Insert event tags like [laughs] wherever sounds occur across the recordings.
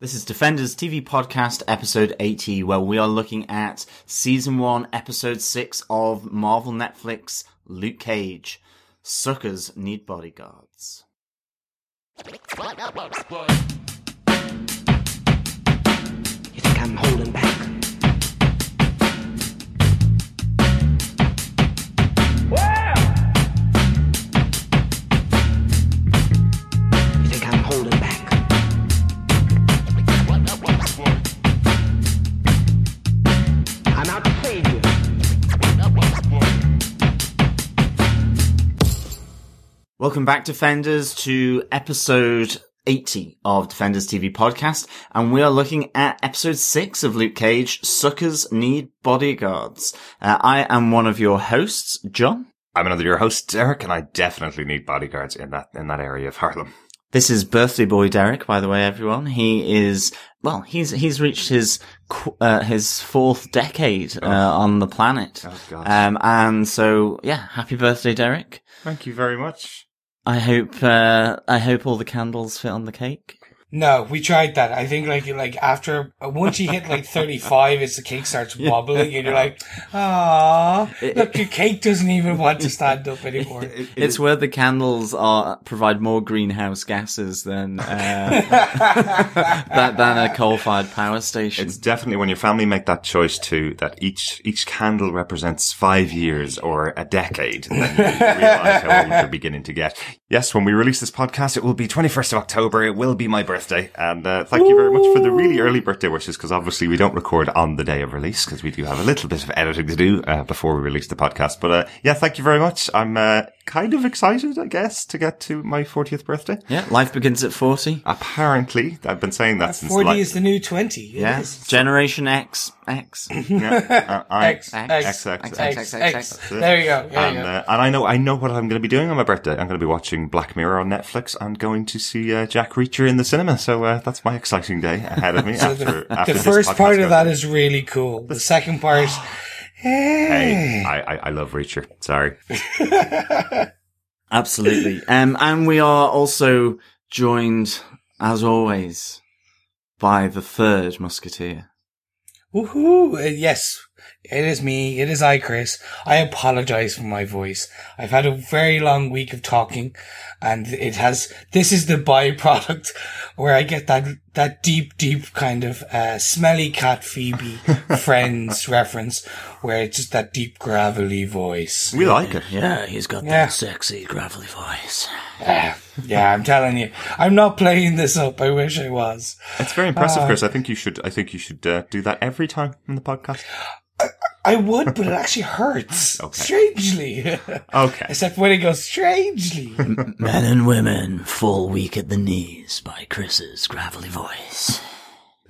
This is Defenders TV Podcast, episode 80, where we are looking at season 1, episode 6 of Marvel Netflix Luke Cage. Suckers need bodyguards. You think I'm holding back? Welcome back, Defenders, to episode 80 of Defenders TV Podcast, and we are looking at episode 6 of Luke Cage, Suckers Need Bodyguards. Uh, I am one of your hosts, John. I'm another your host, Derek, and I definitely need bodyguards in that in that area of Harlem. This is birthday boy Derek, by the way, everyone. He is, well, he's, he's reached his, uh, his fourth decade, uh, on the planet. Oh, God. Um, and so, yeah, happy birthday, Derek. Thank you very much. I hope, uh, I hope all the candles fit on the cake. No, we tried that. I think like like after once you hit like thirty five, it's the cake starts wobbling, and you're like, [laughs] ah, look, your cake doesn't even want to stand up [laughs] anymore. It's where the candles are, provide more greenhouse gases than, uh, [laughs] than, than a coal-fired power station. It's definitely when your family make that choice too, that each each candle represents five years or a decade, then you realise how old you're beginning to get. Yes, when we release this podcast, it will be 21st of October. It will be my birthday, and uh, thank you very much for the really early birthday wishes. Because obviously we don't record on the day of release because we do have a little bit of editing to do uh, before we release the podcast. But uh, yeah, thank you very much. I'm uh, kind of excited, I guess, to get to my 40th birthday. Yeah, life begins at 40. Apparently. I've been saying that since 40 like, is the new 20. Yeah. Generation X. X. [laughs] yeah, uh, X, X, X, X, X, X, X, There you go. There and, you go. Uh, and I know, I know what I'm going to be doing on my birthday. I'm going to be watching Black Mirror on Netflix and going to see uh, Jack Reacher in the cinema. So uh, that's my exciting day ahead of me. [laughs] so after, the, after the first part of that is really cool. The second part [sighs] [sighs] Hey, I, I, I love Reacher. Sorry. [laughs] Absolutely. Um, and we are also joined, as always, by the third musketeer. woohoo! Uh, yes, it is me. It is I, Chris. I apologize for my voice. I've had a very long week of talking, and it has. This is the byproduct [laughs] where I get that that deep, deep kind of uh, smelly cat Phoebe [laughs] Friends reference, where it's just that deep, gravelly voice. We like it. Yeah, he's got Yeah. that sexy, gravelly voice. Yeah, yeah, I'm telling you, I'm not playing this up. I wish I was. It's very Uh, impressive, Chris. I think you should. I think you should uh, do that every time in the podcast. I would, but it actually hurts. [laughs] Okay. Strangely. Okay. [laughs] Except when it goes strangely. [laughs] Men and women fall weak at the knees by Chris's gravelly voice.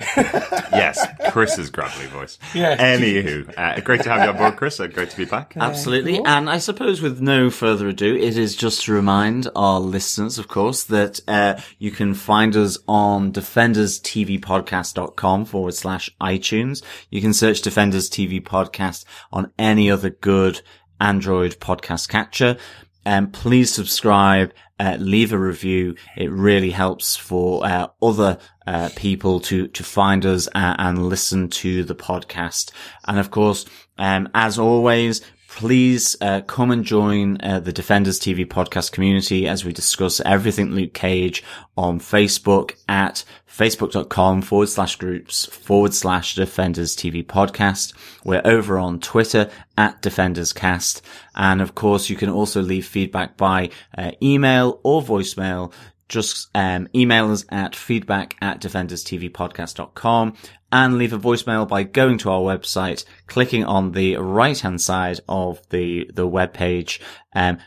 [laughs] yes, Chris's gravelly voice. Yeah. Anywho, uh, great to have you on board, Chris. Uh, great to be back. Absolutely. cool. And I suppose with no further ado, it is just to remind our listeners, of course, that uh, you can find us on defenderstvpodcast.com forward slash iTunes. You can search Defenders TV Podcast on any other good Android podcast catcher. And please subscribe, uh, leave a review. It really helps for uh, other uh, people to to find us uh, and listen to the podcast. And of course, um, as always, please uh, come and join uh, the Defenders TV podcast community as we discuss everything Luke Cage on Facebook at facebook.com forward slash groups forward slash Defenders TV podcast. We're over on Twitter at Defenders Cast. And of course, you can also leave feedback by uh, email or voicemail just um, email us at feedback at defenderstvpodcast.com and leave a voicemail by going to our website, clicking on the right hand side of the, the web page, um,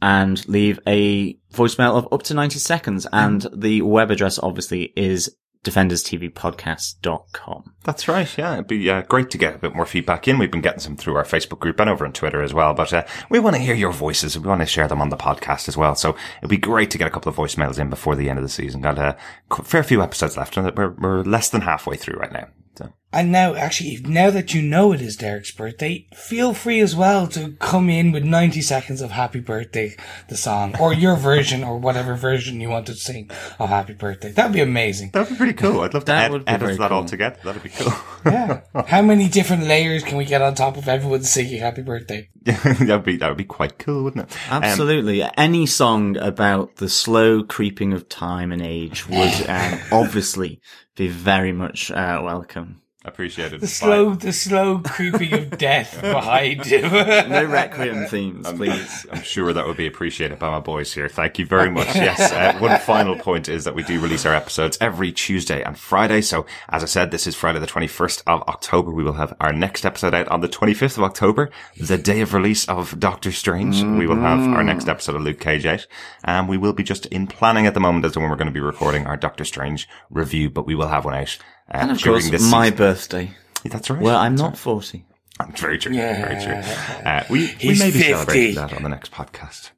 and leave a voicemail of up to 90 seconds. And the web address obviously is defenderstvpodcast.com. That's right. Yeah, it'd be uh, great to get a bit more feedback in. We've been getting some through our Facebook group and over on Twitter as well. But uh, we want to hear your voices. We want to share them on the podcast as well. So it'd be great to get a couple of voicemails in before the end of the season. Got a fair few episodes left, and we're, we're less than halfway through right now. So And now, actually, now that you know it is Derek's birthday, feel free as well to come in with 90 seconds of Happy Birthday, the song, or your version, or whatever version you want to sing of Happy Birthday. That'd be amazing. That'd be pretty cool. I'd love to That ed- would be edit very that all together. That'd be cool. [laughs] Yeah. How many different layers can we get on top of everyone singing Happy Birthday? [laughs] that'd be that would be quite cool, wouldn't it? Um, Absolutely. Any song about the slow creeping of time and age would um, [laughs] obviously be very much uh, welcome. Appreciated. The slow, the slow creeping of death behind him. No requiem themes, please. I'm sure that would be appreciated by my boys here. Thank you very much. Yes. Uh, one final point is that we do release our episodes every Tuesday and Friday. So as I said, this is Friday the 21st of October. We will have our next episode out on the 25th of October, the day of release of Doctor Strange. We will have our next episode of Luke Cage out. And we will be just in planning at the moment as to when we're going to be recording our Doctor Strange review, but we will have one out. Uh, And of course, this my season. birthday. That's right. Well, I'm not 40. I'm Very true. Yeah. Very true. Uh, we, we He's may be 50. celebrating that on the next podcast.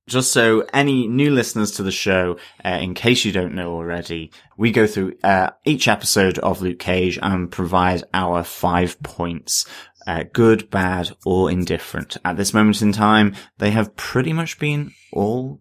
[laughs] Just so any new listeners to the show, uh, in case you don't know already, we go through uh, each episode of Luke Cage and provide our five points. Uh, good, bad, or indifferent. At this moment in time, they have pretty much been all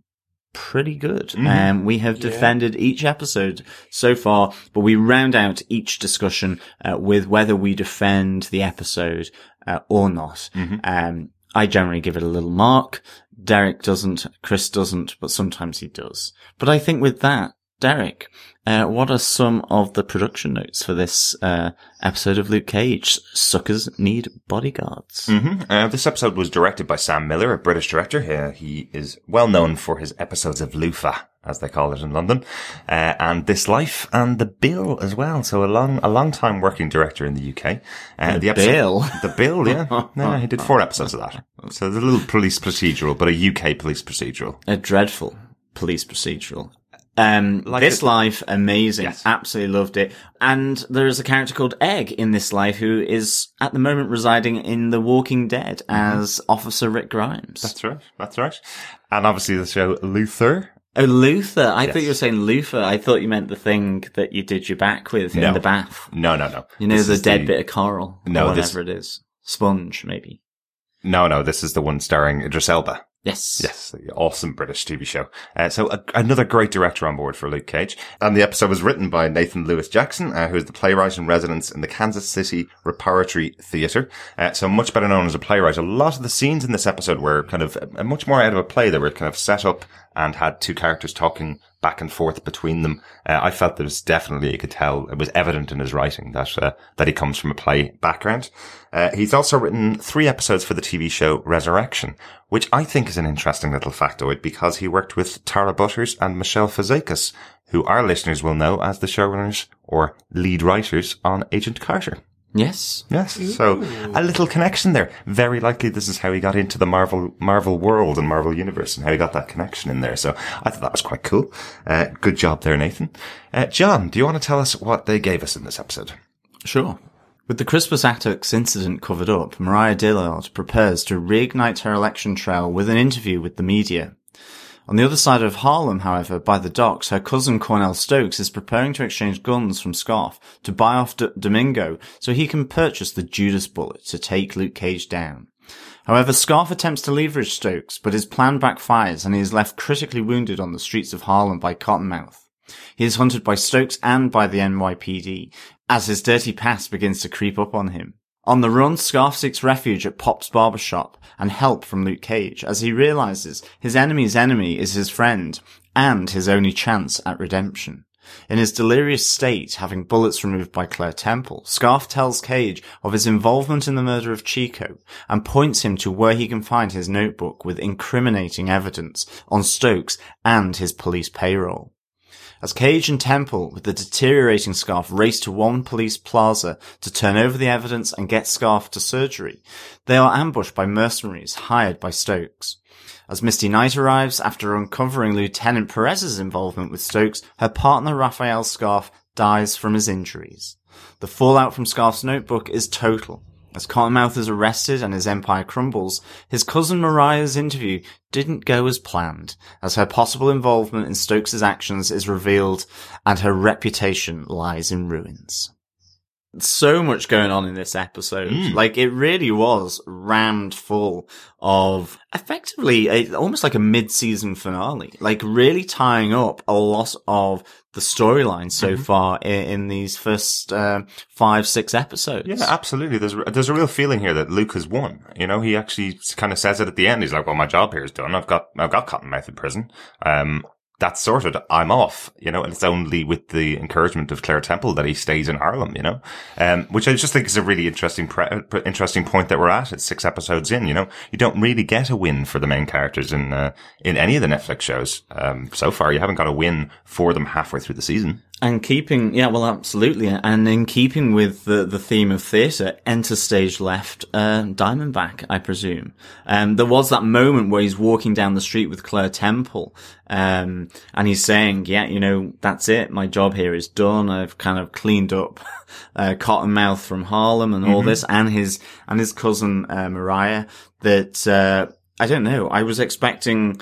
pretty good. Um, we have defended each episode so far, but we round out each discussion uh, with whether we defend the episode uh, or not. Um, I generally give it a little mark. Derek doesn't, Chris doesn't, but sometimes he does. But I think with that, Derek, uh, what are some of the production notes for this uh, episode of Luke Cage? Suckers need bodyguards. hmm Uh, this episode was directed by Sam Miller, a British director. Uh, he is well known for his episodes of Lufa, as they call it in London, uh, and This Life and The Bill as well. So a long, a long time working director in the UK. Uh, The Bill? The Bill, yeah. [laughs] no, he did four episodes of that. So it's a little police procedural, but a UK police procedural. a dreadful police procedural. Um, Like this it- life, amazing. Yes. Absolutely loved it. And there is a character called Egg in this life who is at the moment residing in The Walking Dead as Officer Rick Grimes. That's right. That's right. And obviously the show Luther. oh, Luther. I thought you were saying Luther. I thought you meant the thing that you did your back with No. in the bath. No, no, no. You know, This the dead bit of coral. No, or this- whatever it is. Sponge, maybe. No, no, this is the one starring Idris Elba. Yes. Yes, awesome British TV show. Uh, so a, another great director on board for Luke Cage. And the episode was written by Nathan Louis Jackson, uh, who is the playwright in residence in the Kansas City Repertory Theatre. Uh, so much better known as a playwright. A lot of the scenes in this episode were kind of uh, much more out of a play. They were kind of set up and had two characters talking back and forth between them. Uh, I felt there was definitely, you could tell, it was evident in his writing that, uh, that he comes from a play background. Uh, he's also written three episodes for the TV show Resurrection, which I think is an interesting little factoid because he worked with Tara Butters and Michelle Fazekas, who our listeners will know as the showrunners or lead writers on Agent Carter. Yes. Yes. So a little connection there. Very likely this is how he got into the Marvel, Marvel world and Marvel universe and how he got that connection in there. So I thought that was quite cool. Uh, good job there, Nathan. Uh, John, do you want to tell us what they gave us in this episode? Sure. With the Crispus Attucks incident covered up, Mariah Dillard prepares to reignite her election trail with an interview with the media. On the other side of Harlem, however, by the docks, her cousin Cornell Stokes is preparing to exchange guns from Scarf to buy off D- Domingo so he can purchase the Judas bullet to take Luke Cage down. However, Scarf attempts to leverage Stokes, but his plan backfires and he is left critically wounded on the streets of Harlem by Cottonmouth. He is hunted by Stokes and by the NYPD as his dirty past begins to creep up on him. On the run, Scarf seeks refuge at Pop's barbershop and help from Luke Cage as he realizes his enemy's enemy is his friend and his only chance at redemption. In his delirious state, having bullets removed by Claire Temple, Scarf tells Cage of his involvement in the murder of Chico and points him to where he can find his notebook with incriminating evidence on Stokes and his police payroll. As Cage and Temple, with the deteriorating Scarf, race to one police plaza to turn over the evidence and get Scarf to surgery, they are ambushed by mercenaries hired by Stokes. As Misty Knight arrives, after uncovering Lieutenant Perez's involvement with Stokes, her partner Raphael Scarf dies from his injuries. The fallout from Scarf's notebook is total, As Cottonmouth is arrested and his empire crumbles, his cousin Mariah's interview didn't go as planned, as her possible involvement in Stokes' actions is revealed and her reputation lies in ruins. So much going on in this episode. Like, it really was rammed full of effectively a, almost like a mid-season finale. Like, really tying up a lot of the storyline so far in, in these first uh, five, six episodes. Yeah, absolutely. There's there's a real feeling here that Luke has won. You know, he actually kind of says it at the end. He's like, "Well, my job here is done. I've got I've got Cottonmouth in prison. Um, that's sorted. I'm off." You know, and it's only with the encouragement of Claire Temple that he stays in Harlem. You know, um, which I just think is a really interesting pre- interesting point that we're at. It's six episodes in. You know, you don't really get a win for the main characters in uh, in any of the Netflix shows um, so far. You haven't got a win for them halfway through the season. And keeping, yeah, well, absolutely. And in keeping with the, the theme of theatre, enter stage left, uh, Diamondback, I presume. Um, there was that moment where he's walking down the street with Claire Temple, um, and he's saying, yeah, you know, that's it. My job here is done. I've kind of cleaned up, [laughs] uh, Cottonmouth from Harlem and all this and his, and his cousin, uh, Mariah that, uh, I don't know. I was expecting,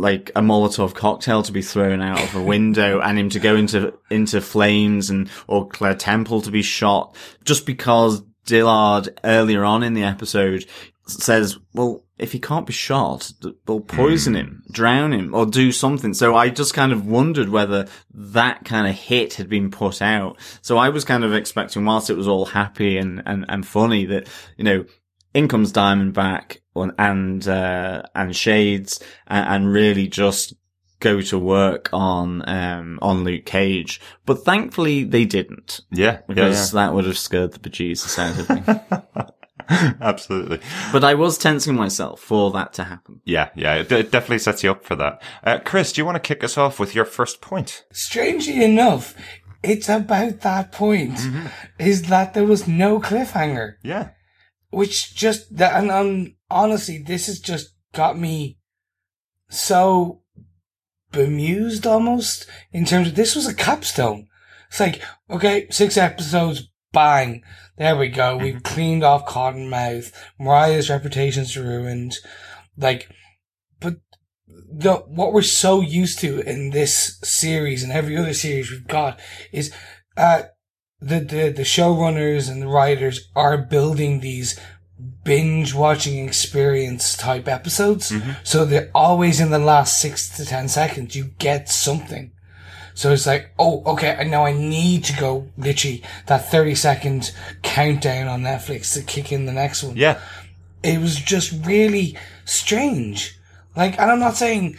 like a Molotov cocktail to be thrown out of a window and him to go into into flames and or Claire Temple to be shot just because Dillard earlier on in the episode says, well, if he can't be shot, th- they'll poison hmm. him, drown him, or do something. So I just kind of wondered whether that kind of hit had been put out. So I was kind of expecting, whilst it was all happy and, and, and funny, that, you know, in comes Diamondback on- and, uh, and Shades and, and really just go to work on, um, on Luke Cage. But thankfully they didn't. Yeah, yeah, Because that would have scared the bejesus out of me. [laughs] absolutely. but I was tensing myself for that to happen. Yeah, yeah, it, it definitely sets you up for that. Uh, Chris, do you want to kick us off with your first point? Strangely enough, it's about that point is that there was no cliffhanger, Yeah. Which just that, and um, honestly, this has just got me so bemused almost in terms of this was a capstone. It's like, okay, six episodes, bang, there we go. We've cleaned off Cottonmouth. Mariah's reputation's ruined. Like, but the what we're so used to in this series and every other series we've got is uh the the the showrunners and the writers are building these binge watching experience type episodes. Mm-hmm. So they're always in the last six to ten seconds. You get something. So it's like, oh, okay, and now I need to go literally that 30 second countdown on Netflix to kick in the next one Yeah. it was just really strange. Like, and I'm not saying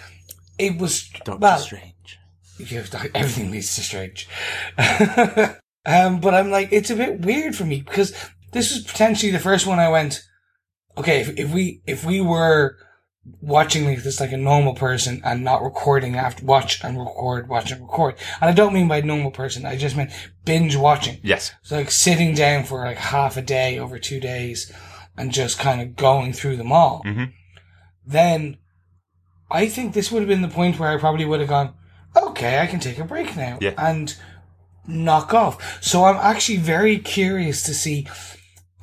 it was Doctor well, Strange. yeah, everything leads to strange. [laughs] um, but I'm like, it's a bit weird for me because this was potentially the first one I went, okay, if, if we, if we were watching like this like a normal person and not recording after watch and record, watch and record. And I don't mean by normal person, I just meant binge watching. Yes. So like sitting down for like half a day over two days and just kind of going through them all. Mhm. Then I think this would have been the point where I probably would have gone, okay, I can take a break now Yeah. and knock off. So I'm actually very curious to see.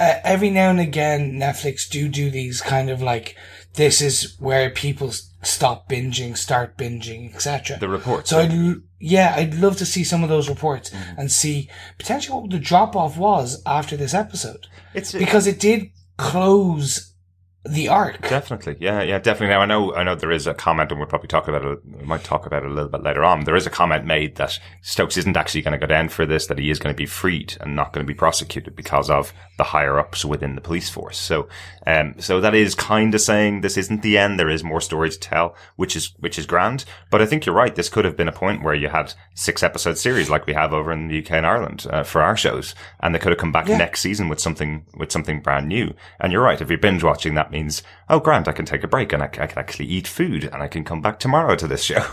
Uh, every now and again, Netflix do do these kind of like this is where people stop binging, start binging, etc. The reports. So I'd, yeah, I'd love to see some of those reports and see potentially what the drop off was after this episode It's because it did close the arc. Definitely, yeah, yeah, definitely. Now I know, I know there is a comment, and we'll probably talk about it. We might talk about it a little bit later on. There is a comment made that Stokes isn't actually going to go down for this; that he is going to be freed and not going to be prosecuted because of the higher ups within the police force. So, um, so that is kind of saying this isn't the end. There is more story to tell, which is which is grand. But I think you're right. This could have been a point where you had six episode series like we have over in the UK and Ireland uh, for our shows, and they could have come back Yeah. next season with something with something brand new. And you're right. If you're binge watching, that means oh, Grant, I can take a break and I can actually eat food and I can come back tomorrow to this [laughs] show.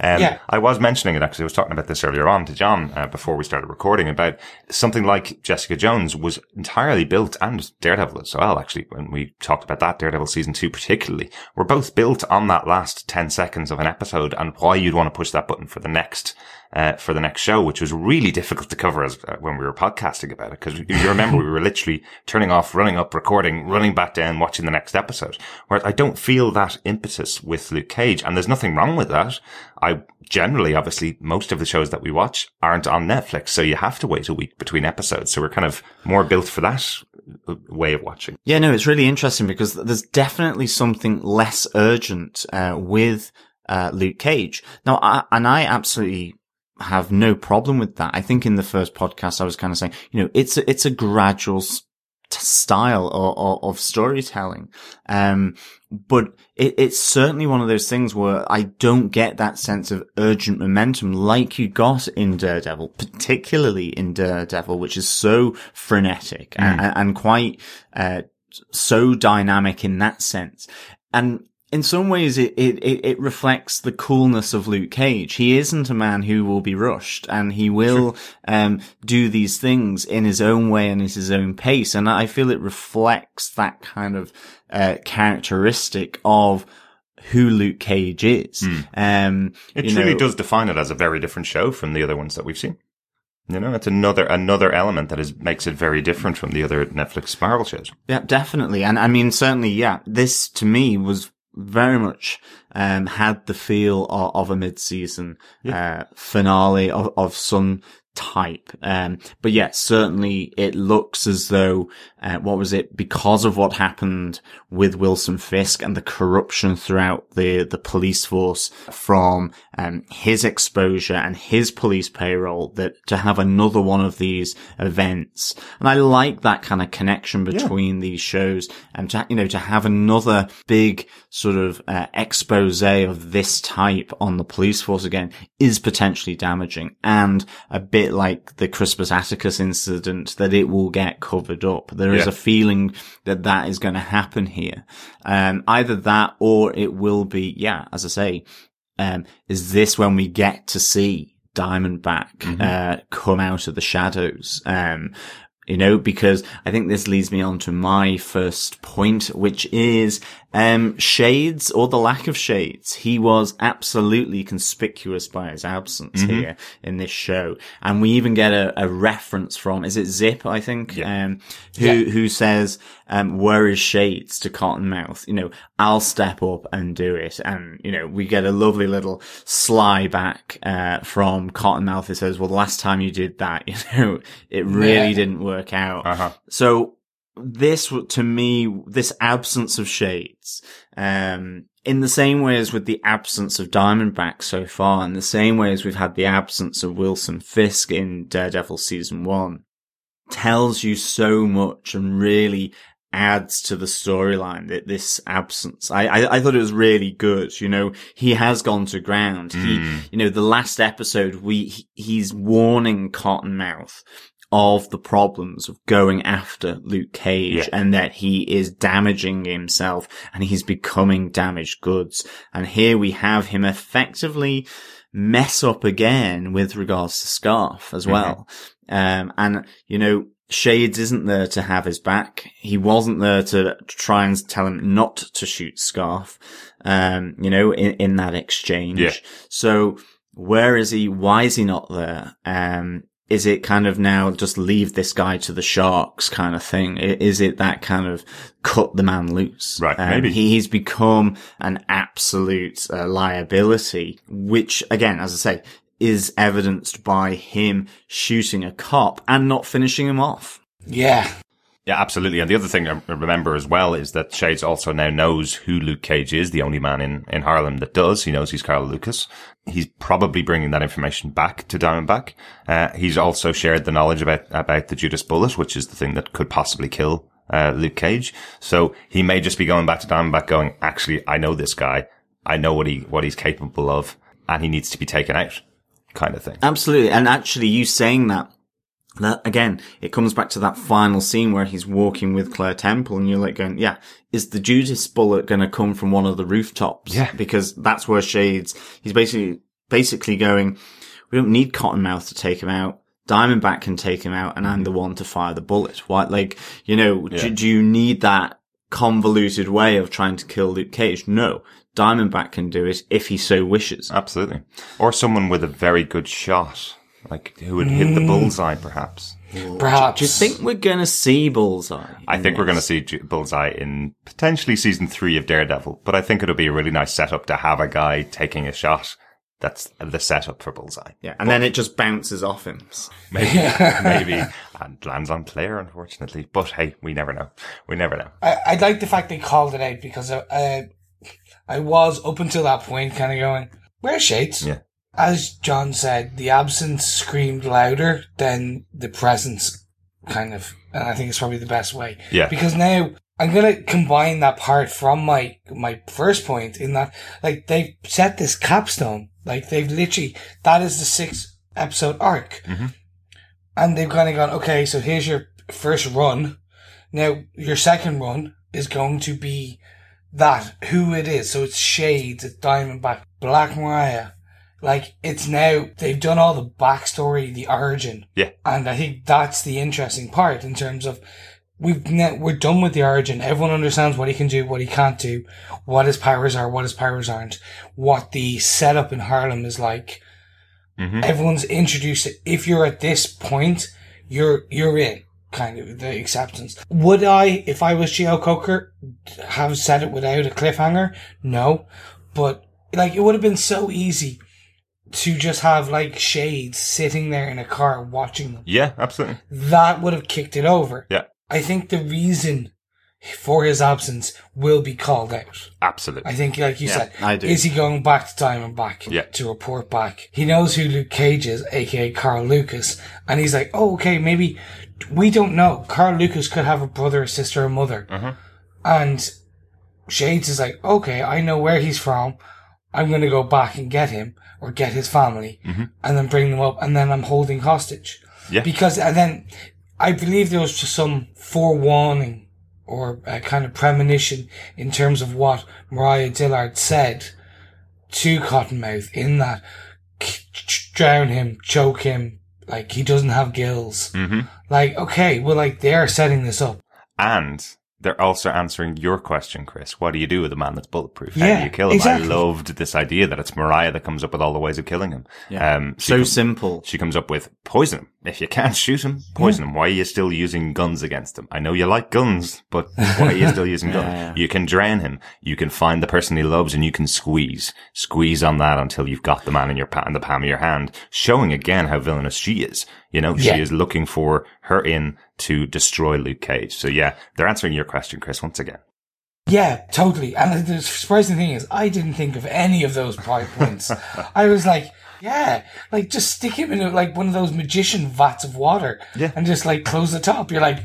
Um, Yeah. I was mentioning it actually. I was talking about this earlier on to John uh, before we started recording about something like Jessica Jones was entirely built and Daredevil as well. Actually, when we talked about that Daredevil season two particularly, were both built on that last ten seconds of an episode and why you'd want to push that button for the next uh, for the next show, which was really difficult to cover as uh, when we were podcasting about it. Because you remember we were literally turning off, running up, recording, running back down, watching the next episode. Whereas I don't feel that impetus with Luke Cage, and there's nothing wrong with that. I generally, obviously, most of the shows that we watch aren't on Netflix, so you have to wait a week between episodes. So we're kind of more built for that uh, way of watching. Yeah, no, it's really interesting because there's definitely something less urgent uh, with uh, Luke Cage. Now, I, and I absolutely have no problem with that. I think in the first podcast I was kind of saying, you know, it's a, it's a gradual style or, or, of storytelling. Um, but it, it's certainly one of those things where I don't get that sense of urgent momentum like you got in Daredevil, particularly in Daredevil, which is so frenetic and, and quite, uh, so dynamic in that sense. And in some ways, it, it, it reflects the coolness of Luke Cage. He isn't a man who will be rushed and he will, um, do these things in his own way and at his own pace. And I feel it reflects that kind of, uh, characteristic of who Luke Cage is. Um, It truly know- does define it as a very different show from the other ones that we've seen. You know, it's another another element that is makes it very different from the other Netflix Marvel shows. Yeah, definitely. And I mean, certainly, yeah, this to me was very much, um, had the feel of, of a mid-season, uh, finale of, of some type. Um, but yeah, certainly it looks as though, uh, what was it? Because of what happened with Wilson Fisk and the corruption throughout the, the police force from, um, his exposure and his police payroll that to have another one of these events. And I like that kind of connection between these shows and to, you know, to have another big sort of, uh, expose of this type on the police force again is potentially damaging and a bit like the Crispus Attucks incident that it will get covered up. There is Yeah. a feeling that that is going to happen here. Um, either that or it will be, yeah, as I say, um, is this when we get to see Diamondback, uh, come out of the shadows? Um, you know, because I think this leads me on to my first point, which is, um, shades or the lack of shades. He was absolutely conspicuous by his absence here in this show. And we even get a, a reference from, is it Zip, I think? Um, who, who says, um, where is shades to Cottonmouth? You know, I'll step up and do it. And, you know, we get a lovely little sly back, uh, from Cottonmouth. It says, well, the last time you did that, [laughs] you know, it really Yeah. didn't work out. Uh-huh. So this, to me, this absence of shades, um, in the same way as with the absence of Diamondback so far, in the same way as we've had the absence of Wilson Fisk in Daredevil season one, tells you so much and really adds to the storyline that this absence. I, I I thought it was really good. You know, he has gone to ground. He, you know, the last episode we he, he's warning Cottonmouth of the problems of going after Luke Cage Yeah. and that he is damaging himself and he's becoming damaged goods. And here we have him effectively mess up again with regards to Scarf as well. Um, and you know, Shades isn't there to have his back. He wasn't there to try and tell him not to shoot Scarf. Um, you know, in, in that exchange. Yeah. So where is he? Why is he not there? Um, is it kind of now just leave this guy to the sharks kind of thing? Is it that kind of cut the man loose? Right, Um, maybe. he, he's become an absolute uh, liability, which again, as I say, is evidenced by him shooting a cop and not finishing him off. Yeah. Yeah, absolutely. And the other thing I remember as well is that Shades also now knows who Luke Cage is, the only man in, in Harlem that does. He knows he's Carl Lucas. He's probably bringing that information back to Diamondback. Uh, he's also shared the knowledge about, about the Judas bullet, which is the thing that could possibly kill, uh, Luke Cage. So he may just be going back to Diamondback going, actually, I know this guy. I know what he, what he's capable of and he needs to be taken out kind of thing. Absolutely. And actually, you saying that, that again, it comes back to that final scene where he's walking with Claire Temple and you're like going, yeah, is the Judas bullet going to come from one of the rooftops? Yeah. Because that's where Shades, he's basically, basically going, we don't need Cottonmouth to take him out. Diamondback can take him out and I'm mm-hmm. the one to fire the bullet. Why, like, you know, Yeah. do, do you need that convoluted way of trying to kill Luke Cage? No. Diamondback can do it if he so wishes. Absolutely. Or someone with a very good shot, like who would hit the bullseye, perhaps. Perhaps. Do you think we're going to see Bullseye? I in think we're going to see J- Bullseye in potentially season three of Daredevil, but I think it'll be a really nice setup to have a guy taking a shot. That's the setup for Bullseye. Yeah, and then it just bounces off him. Maybe, [laughs] maybe, and lands on Claire, unfortunately. But hey, we never know. We never know. I, I like the fact they called it out because uh, uh, I was up until that point kind of going, "Where's Shades?" Yeah. As John said, the absence screamed louder than the presence, kind of, and I think it's probably the best way. Yeah. Because now I'm gonna combine that part from my my first point in that, like they've set this capstone, like they've literally that is the six episode arc, mm-hmm. and they've kind of gone, okay, so here's your first run. Now your second run is going to be that who it is. So it's Shades, it's Diamondback, Black Mariah. Like it's now they've done all the backstory, the origin, Yeah. and I think that's the interesting part in terms of we've ne- we're done with the origin. Everyone understands what he can do, what he can't do, what his powers are, what his powers aren't, what the setup in Harlem is like. Mhm. Everyone's introduced. If you're at this point, you're you're in kind of the acceptance. Would I, if I was Cheo Coker, have said it without a cliffhanger? No, but like it would have been so easy to just have like shades sitting there in a car watching them. Yeah, absolutely. That would have kicked it over. Yeah, I think the reason for his absence will be called out. absolutely. I think, like you Yeah, said, I do. is he going back to Diamondback Yeah. to report back? He knows who Luke Cage is, aka Carl Lucas, and he's like, oh, okay, maybe we don't know. Carl Lucas could have a brother, a sister, a mother, Uh-huh. and Shades is like, okay, I know where he's from. I'm going to go back and get him or get his family and then bring them up and then I'm holding hostage. Yeah. Because, and then I believe there was just some forewarning or a kind of premonition in terms of what Mariah Dillard said to Cottonmouth in that drown him, choke him, like he doesn't have gills. hmm Like, okay, well, like they're setting this up. And they're also answering your question, Chris. What do you do with a man that's bulletproof? How do you kill him? exactly. I loved this idea that it's Mariah that comes up with all the ways of killing him. Yeah. Um, so com- simple. She comes up with poison him. If you can't shoot him, poison him. Why are you still using guns against him? I know you like guns, but why are you still using [laughs] guns? Yeah, yeah. You can drain him. You can find the person he loves and you can squeeze, squeeze on that until you've got the man in your pa- in the palm of your hand, showing again how villainous she is. You know, Yeah. she is looking for her in to destroy Luke Cage. So yeah, they're answering your question, Chris, once again. Yeah, totally. And the surprising thing is, I didn't think of any of those points. [laughs] I was like, yeah, like just stick him in a, like one of those magician vats of water Yeah. and just like close the top. You're like,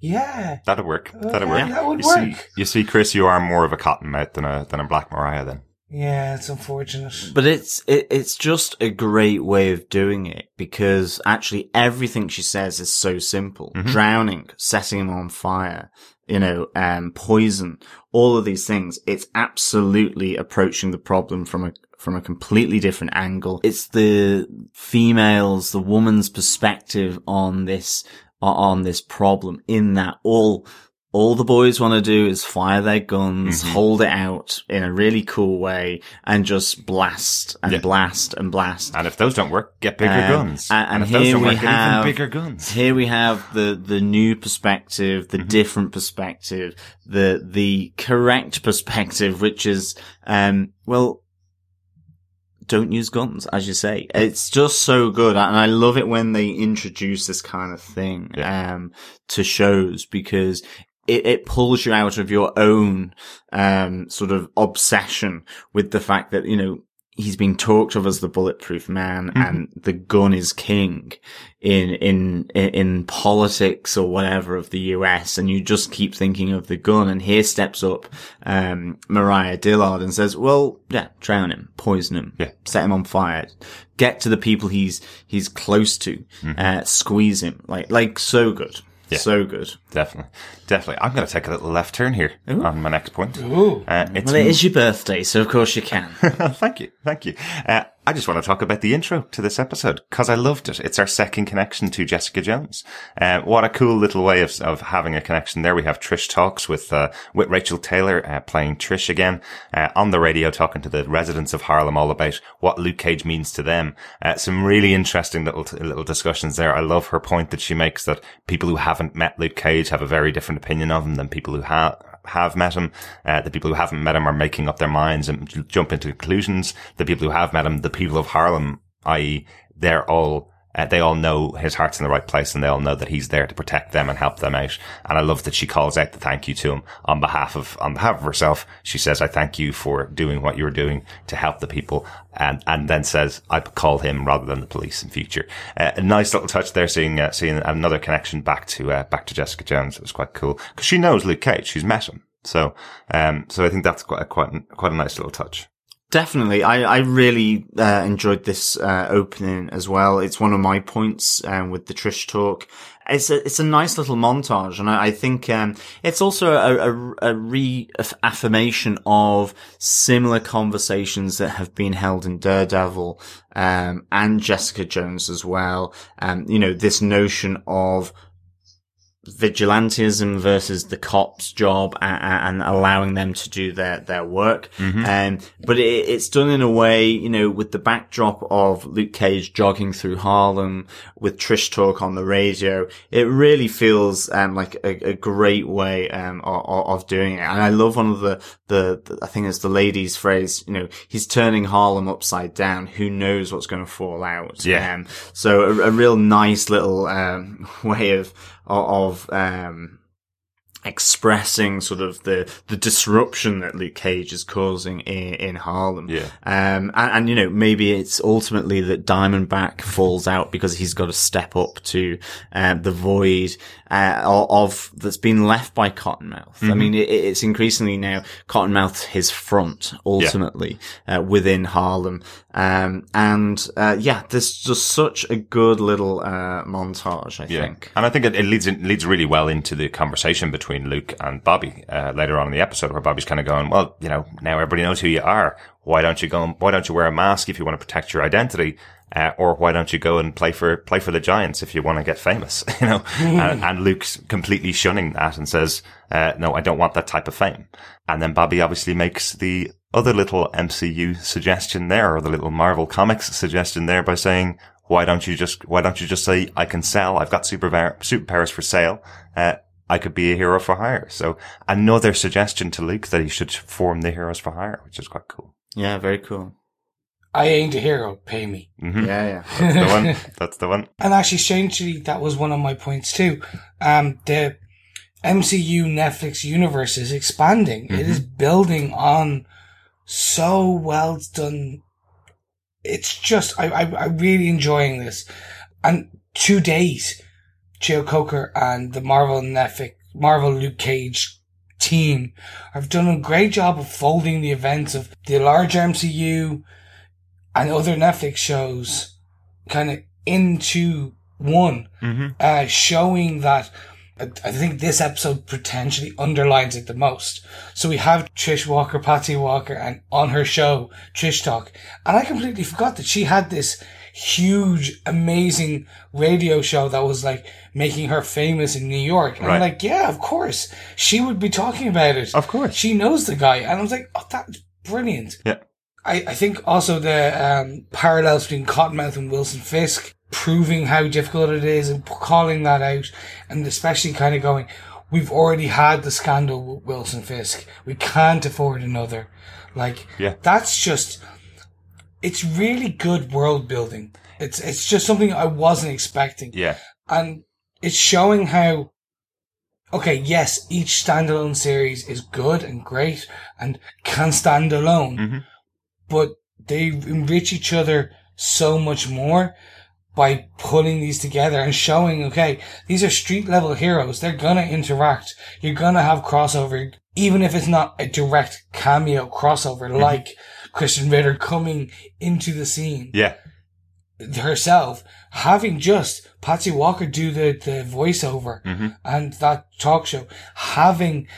yeah, That'd work. That'd yeah, work. that would you see, work. you see, Chris, you are more of a cottonmouth than a than a Black Mariah. Then yeah, it's unfortunate. But it's it, it's just a great way of doing it because actually everything she says is so simple. Drowning, setting him on fire, you know, um, poison, all of these things. It's absolutely approaching the problem from a from a completely different angle. It's the females, the woman's perspective on this on this problem. In that all all the boys want to do is fire their guns, hold it out in a really cool way, and just blast and Yeah. blast and blast. And if those don't work, get bigger Um, guns. And, and if those don't work, get even bigger guns. Here we have the the new perspective, Mm-hmm. the different perspective, the the correct perspective, which is um well. Don't use guns, as you say. It's just so good, and I love it when they introduce this kind of thing Yeah. um, to shows because it, it pulls you out of your own um, sort of obsession with the fact that you know he's been talked of as the bulletproof man and the gun is king in in in politics or whatever of the US and you just keep thinking of the gun. And here steps up um Mariah Dillard and says well yeah drown him poison him Yeah. set him on fire get to the people he's he's close to uh squeeze him. Like like so good Yeah. so good Definitely. Definitely. I'm going to take a little left turn here on my next point. Ooh. Uh, it's well it is your birthday so of course you can [laughs] thank you. Thank you. Uh, I just want to talk about the intro to this episode because I loved it. It's our second connection to Jessica Jones. Uh, what a cool little way of, of having a connection there. We have Trish talks with, uh, with Rachael Taylor, uh, playing Trish again, uh, on the radio talking to the residents of Harlem all about what Luke Cage means to them. Uh, some really interesting little, little discussions there. I love her point that she makes that people who haven't met Luke Cage have a very different opinion of him than people who have have met him. Uh, the people who haven't met him are making up their minds and jump into conclusions. The people who have met him, the people of Harlem, i.e., they're all. Uh, they all know his heart's in the right place and they all know that he's there to protect them and help them out. And I love that she calls out the thank you to him on behalf of, on behalf of herself. She says, I thank you for doing what you're doing to help the people. And, and then says, I call him rather than the police in future. Uh, a nice little touch there, seeing, uh, seeing another connection back to, uh, back to Jessica Jones. It was quite cool because she knows Luke Cage. She's met him. So, um, so I think that's quite a, quite, quite a nice little touch. Definitely. I, I really uh, enjoyed this uh, opening as well. It's one of my points um, with the Trish talk. It's a, it's a nice little montage. And I, I think um, it's also a, a, a reaffirmation of similar conversations that have been held in Daredevil um, and Jessica Jones as well. Um, you know, this notion of vigilantism versus the cops' job and, and allowing them to do their their work. Um, but it, it's done in a way, you know, with the backdrop of Luke Cage jogging through Harlem with Trish talk on the radio. It really feels um, like a, a great way um, of, of doing it. And I love one of the, the the I think it's the lady's phrase. You know, he's turning Harlem upside down. Who knows what's going to fall out? Yeah. Um, so a, a real nice little um, [laughs] way of of um, expressing sort of the the disruption that Luke Cage is causing in, in Harlem. Yeah. Um, and, and you know maybe it's ultimately that Diamondback falls out because he's got to step up to um, the void uh, of that's been left by Cottonmouth. I mean, it, it's increasingly now Cottonmouth his front ultimately uh, within Harlem. Um, and uh, yeah, there's just such a good little uh, montage. I think. And I think it, it leads in, leads really well into the conversation between Luke and Bobby uh, later on in the episode, where Bobby's kind of going, "Well, you know, now everybody knows who you are. Why don't you go? And, why don't you wear a mask if you want to protect your identity?" Uh, or why don't you go and play for play for the Giants if you want to get famous? [laughs] You know, [laughs] and, and Luke's completely shunning that and says, uh, "No, I don't want that type of fame." And then Bobby obviously makes the other little MCU suggestion there, or the little Marvel Comics suggestion there, by saying, "Why don't you just Why don't you just say I can sell? I've got super superpowers for sale. Uh, I could be a hero for hire." So another suggestion to Luke that he should form the Heroes for Hire, which is quite cool. Yeah, very cool. I ain't a hero, pay me. Mhm. Yeah, yeah. That's the one. That's the one. And actually, strangely, that was one of my points too. Um, the MCU Netflix universe is expanding. It is building on so well done. It's just, I, I, I'm really enjoying this. And two days, Cheo Coker and the Marvel Netflix, Marvel Luke Cage team have done a great job of folding the events of the large MCU and other Netflix shows kind of into one, Mm-hmm. uh, showing that I I think this episode potentially underlines it the most. So we have Trish Walker, Patsy Walker, and on her show, Trish Talk. And I completely forgot that she had this huge, amazing radio show that was like making her famous in New York. And I'm like, yeah, of course. She would be talking about it. Of course. She knows the guy. And I was like, oh, that's brilliant. Yeah. I, I think also the um, parallels between Cottonmouth and Wilson Fisk, proving how difficult it is and calling that out, and especially kind of going, we've already had the scandal with Wilson Fisk. We can't afford another. Like, Yeah. that's just, it's really good world building. It's, it's just something I wasn't expecting. Yeah. And it's showing how, okay, yes, each standalone series is good and great and can stand alone, Mhm. but they enrich each other so much more by putting these together and showing, okay, these are street level heroes. They're gonna interact. You're gonna have crossover, even if it's not a direct cameo crossover, like Krysten Ritter coming into the scene Yeah. herself, having just Patsy Walker do the, the voiceover Mhm. and that talk show, having,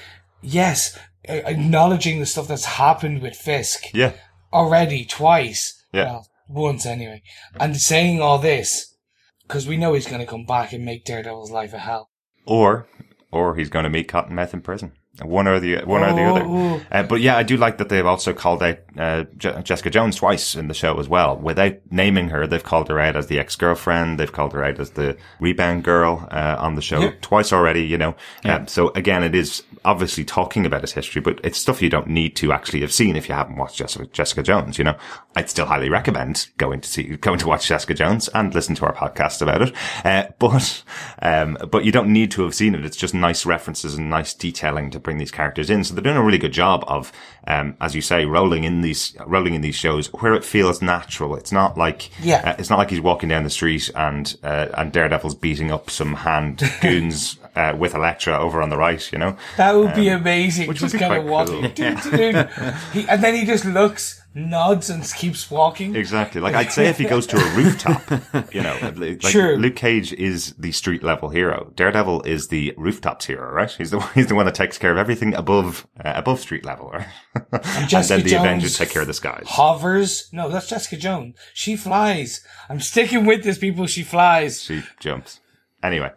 yes, acknowledging the stuff that's happened with Fisk Yeah. already twice. Yeah. Well, once anyway. And saying all this, because we know he's going to come back and make Daredevil's life a hell. Or, or he's going to meet Cottonmouth in prison. One or the one or the other. Oh. Uh, but yeah, I do like that they've also called out uh, Je- Jessica Jones twice in the show as well. Without naming her, they've called her out as the ex-girlfriend. They've called her out as the rebound girl uh, on the show Yep. twice already. You know, um, so again, it is obviously talking about his history, but it's stuff you don't need to actually have seen if you haven't watched Jessica, Jessica Jones. You know, I'd still highly recommend going to see going to watch Jessica Jones and listen to our podcast about it. Uh, [laughs] but um, but you don't need to have seen it. It's just nice references and nice detailing to bring these characters in. So they're doing a really good job of, um, as you say, rolling in these rolling in these shows where it feels natural. It's not like Yeah. uh, it's not like he's walking down the street and uh, and Daredevil's beating up some hand [laughs] goons uh, with Elektra over on the right. You know, That would be amazing. Um, which just kind of walking. cool. He, and then he just looks, nods, and keeps walking. Exactly. Like I'd say if he goes to a [laughs] rooftop, you know, like True. Luke Cage is the street level hero. Daredevil is the rooftops hero, right? He's the [laughs] he's the one that takes care of everything above uh, above street level, right? and [laughs] Jessica then the Jones Avengers take care of the skies. Hovers. No, that's Jessica Jones. She flies. I'm sticking with this, people. She flies. She jumps. Anyway,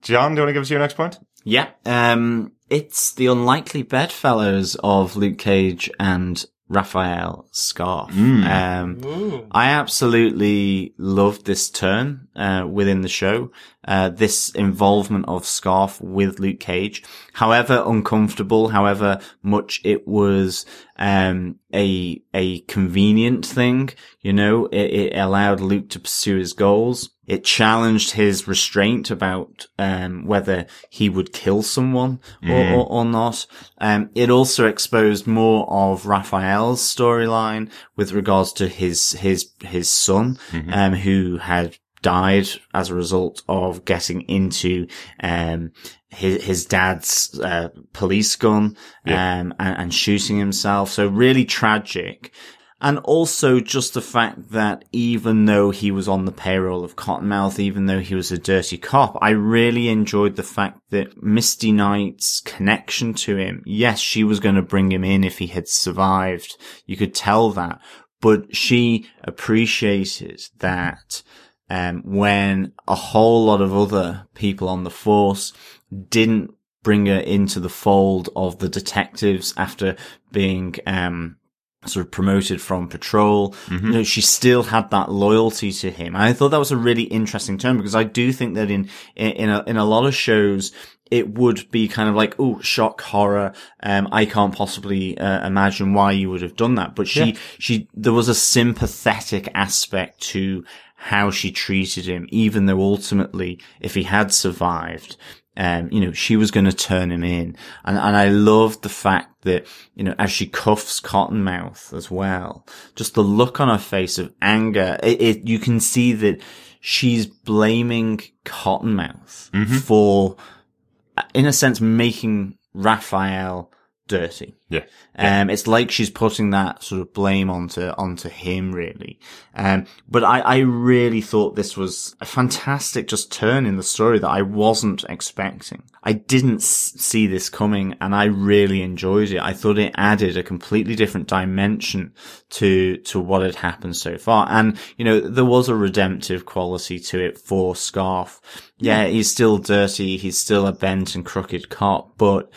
John, do you want to give us your next point? Yeah, um, it's the unlikely bedfellows of Luke Cage and Raphael Scarfe. Um, I absolutely loved this turn uh, within the show. Uh, this involvement of Scarfe with Luke Cage, however uncomfortable, however much it was um, a a convenient thing, you know, it, it allowed Luke to pursue his goals. It challenged his restraint about um, whether he would kill someone or, or, or not. Um, it also exposed more of Raphael's storyline with regards to his his his son, um, who had died as a result of getting into um, his his dad's uh, police gun um, and, and shooting himself. So really tragic. And also just the fact that even though he was on the payroll of Cottonmouth, even though he was a dirty cop, I really enjoyed the fact that Misty Knight's connection to him, yes, she was going to bring him in if he had survived. You could tell that. But she appreciated that um, when a whole lot of other people on the force didn't bring her into the fold of the detectives after being um, sort of promoted from patrol. You know, she still had that loyalty to him. I thought that was a really interesting turn because I do think that in in in a, in a lot of shows. It would be kind of like, oh, shock horror. Um, I can't possibly uh, imagine why you would have done that. But she, she, there was a sympathetic aspect to how she treated him, even though ultimately, if he had survived, um, you know, she was going to turn him in. And, and I loved the fact that, you know, as she cuffs Cottonmouth as well, just the look on her face of anger, it, it you can see that she's blaming Cottonmouth for, in a sense, making Raphael dirty. Yeah. Um, it's like she's putting that sort of blame onto, onto him really. Um, but I, I really thought this was a fantastic just turn in the story that I wasn't expecting. I didn't see this coming and I really enjoyed it. I thought it added a completely different dimension to, to what had happened so far. And, you know, there was a redemptive quality to it for Scarfe. Yeah, he's still dirty. He's still a bent and crooked cop, but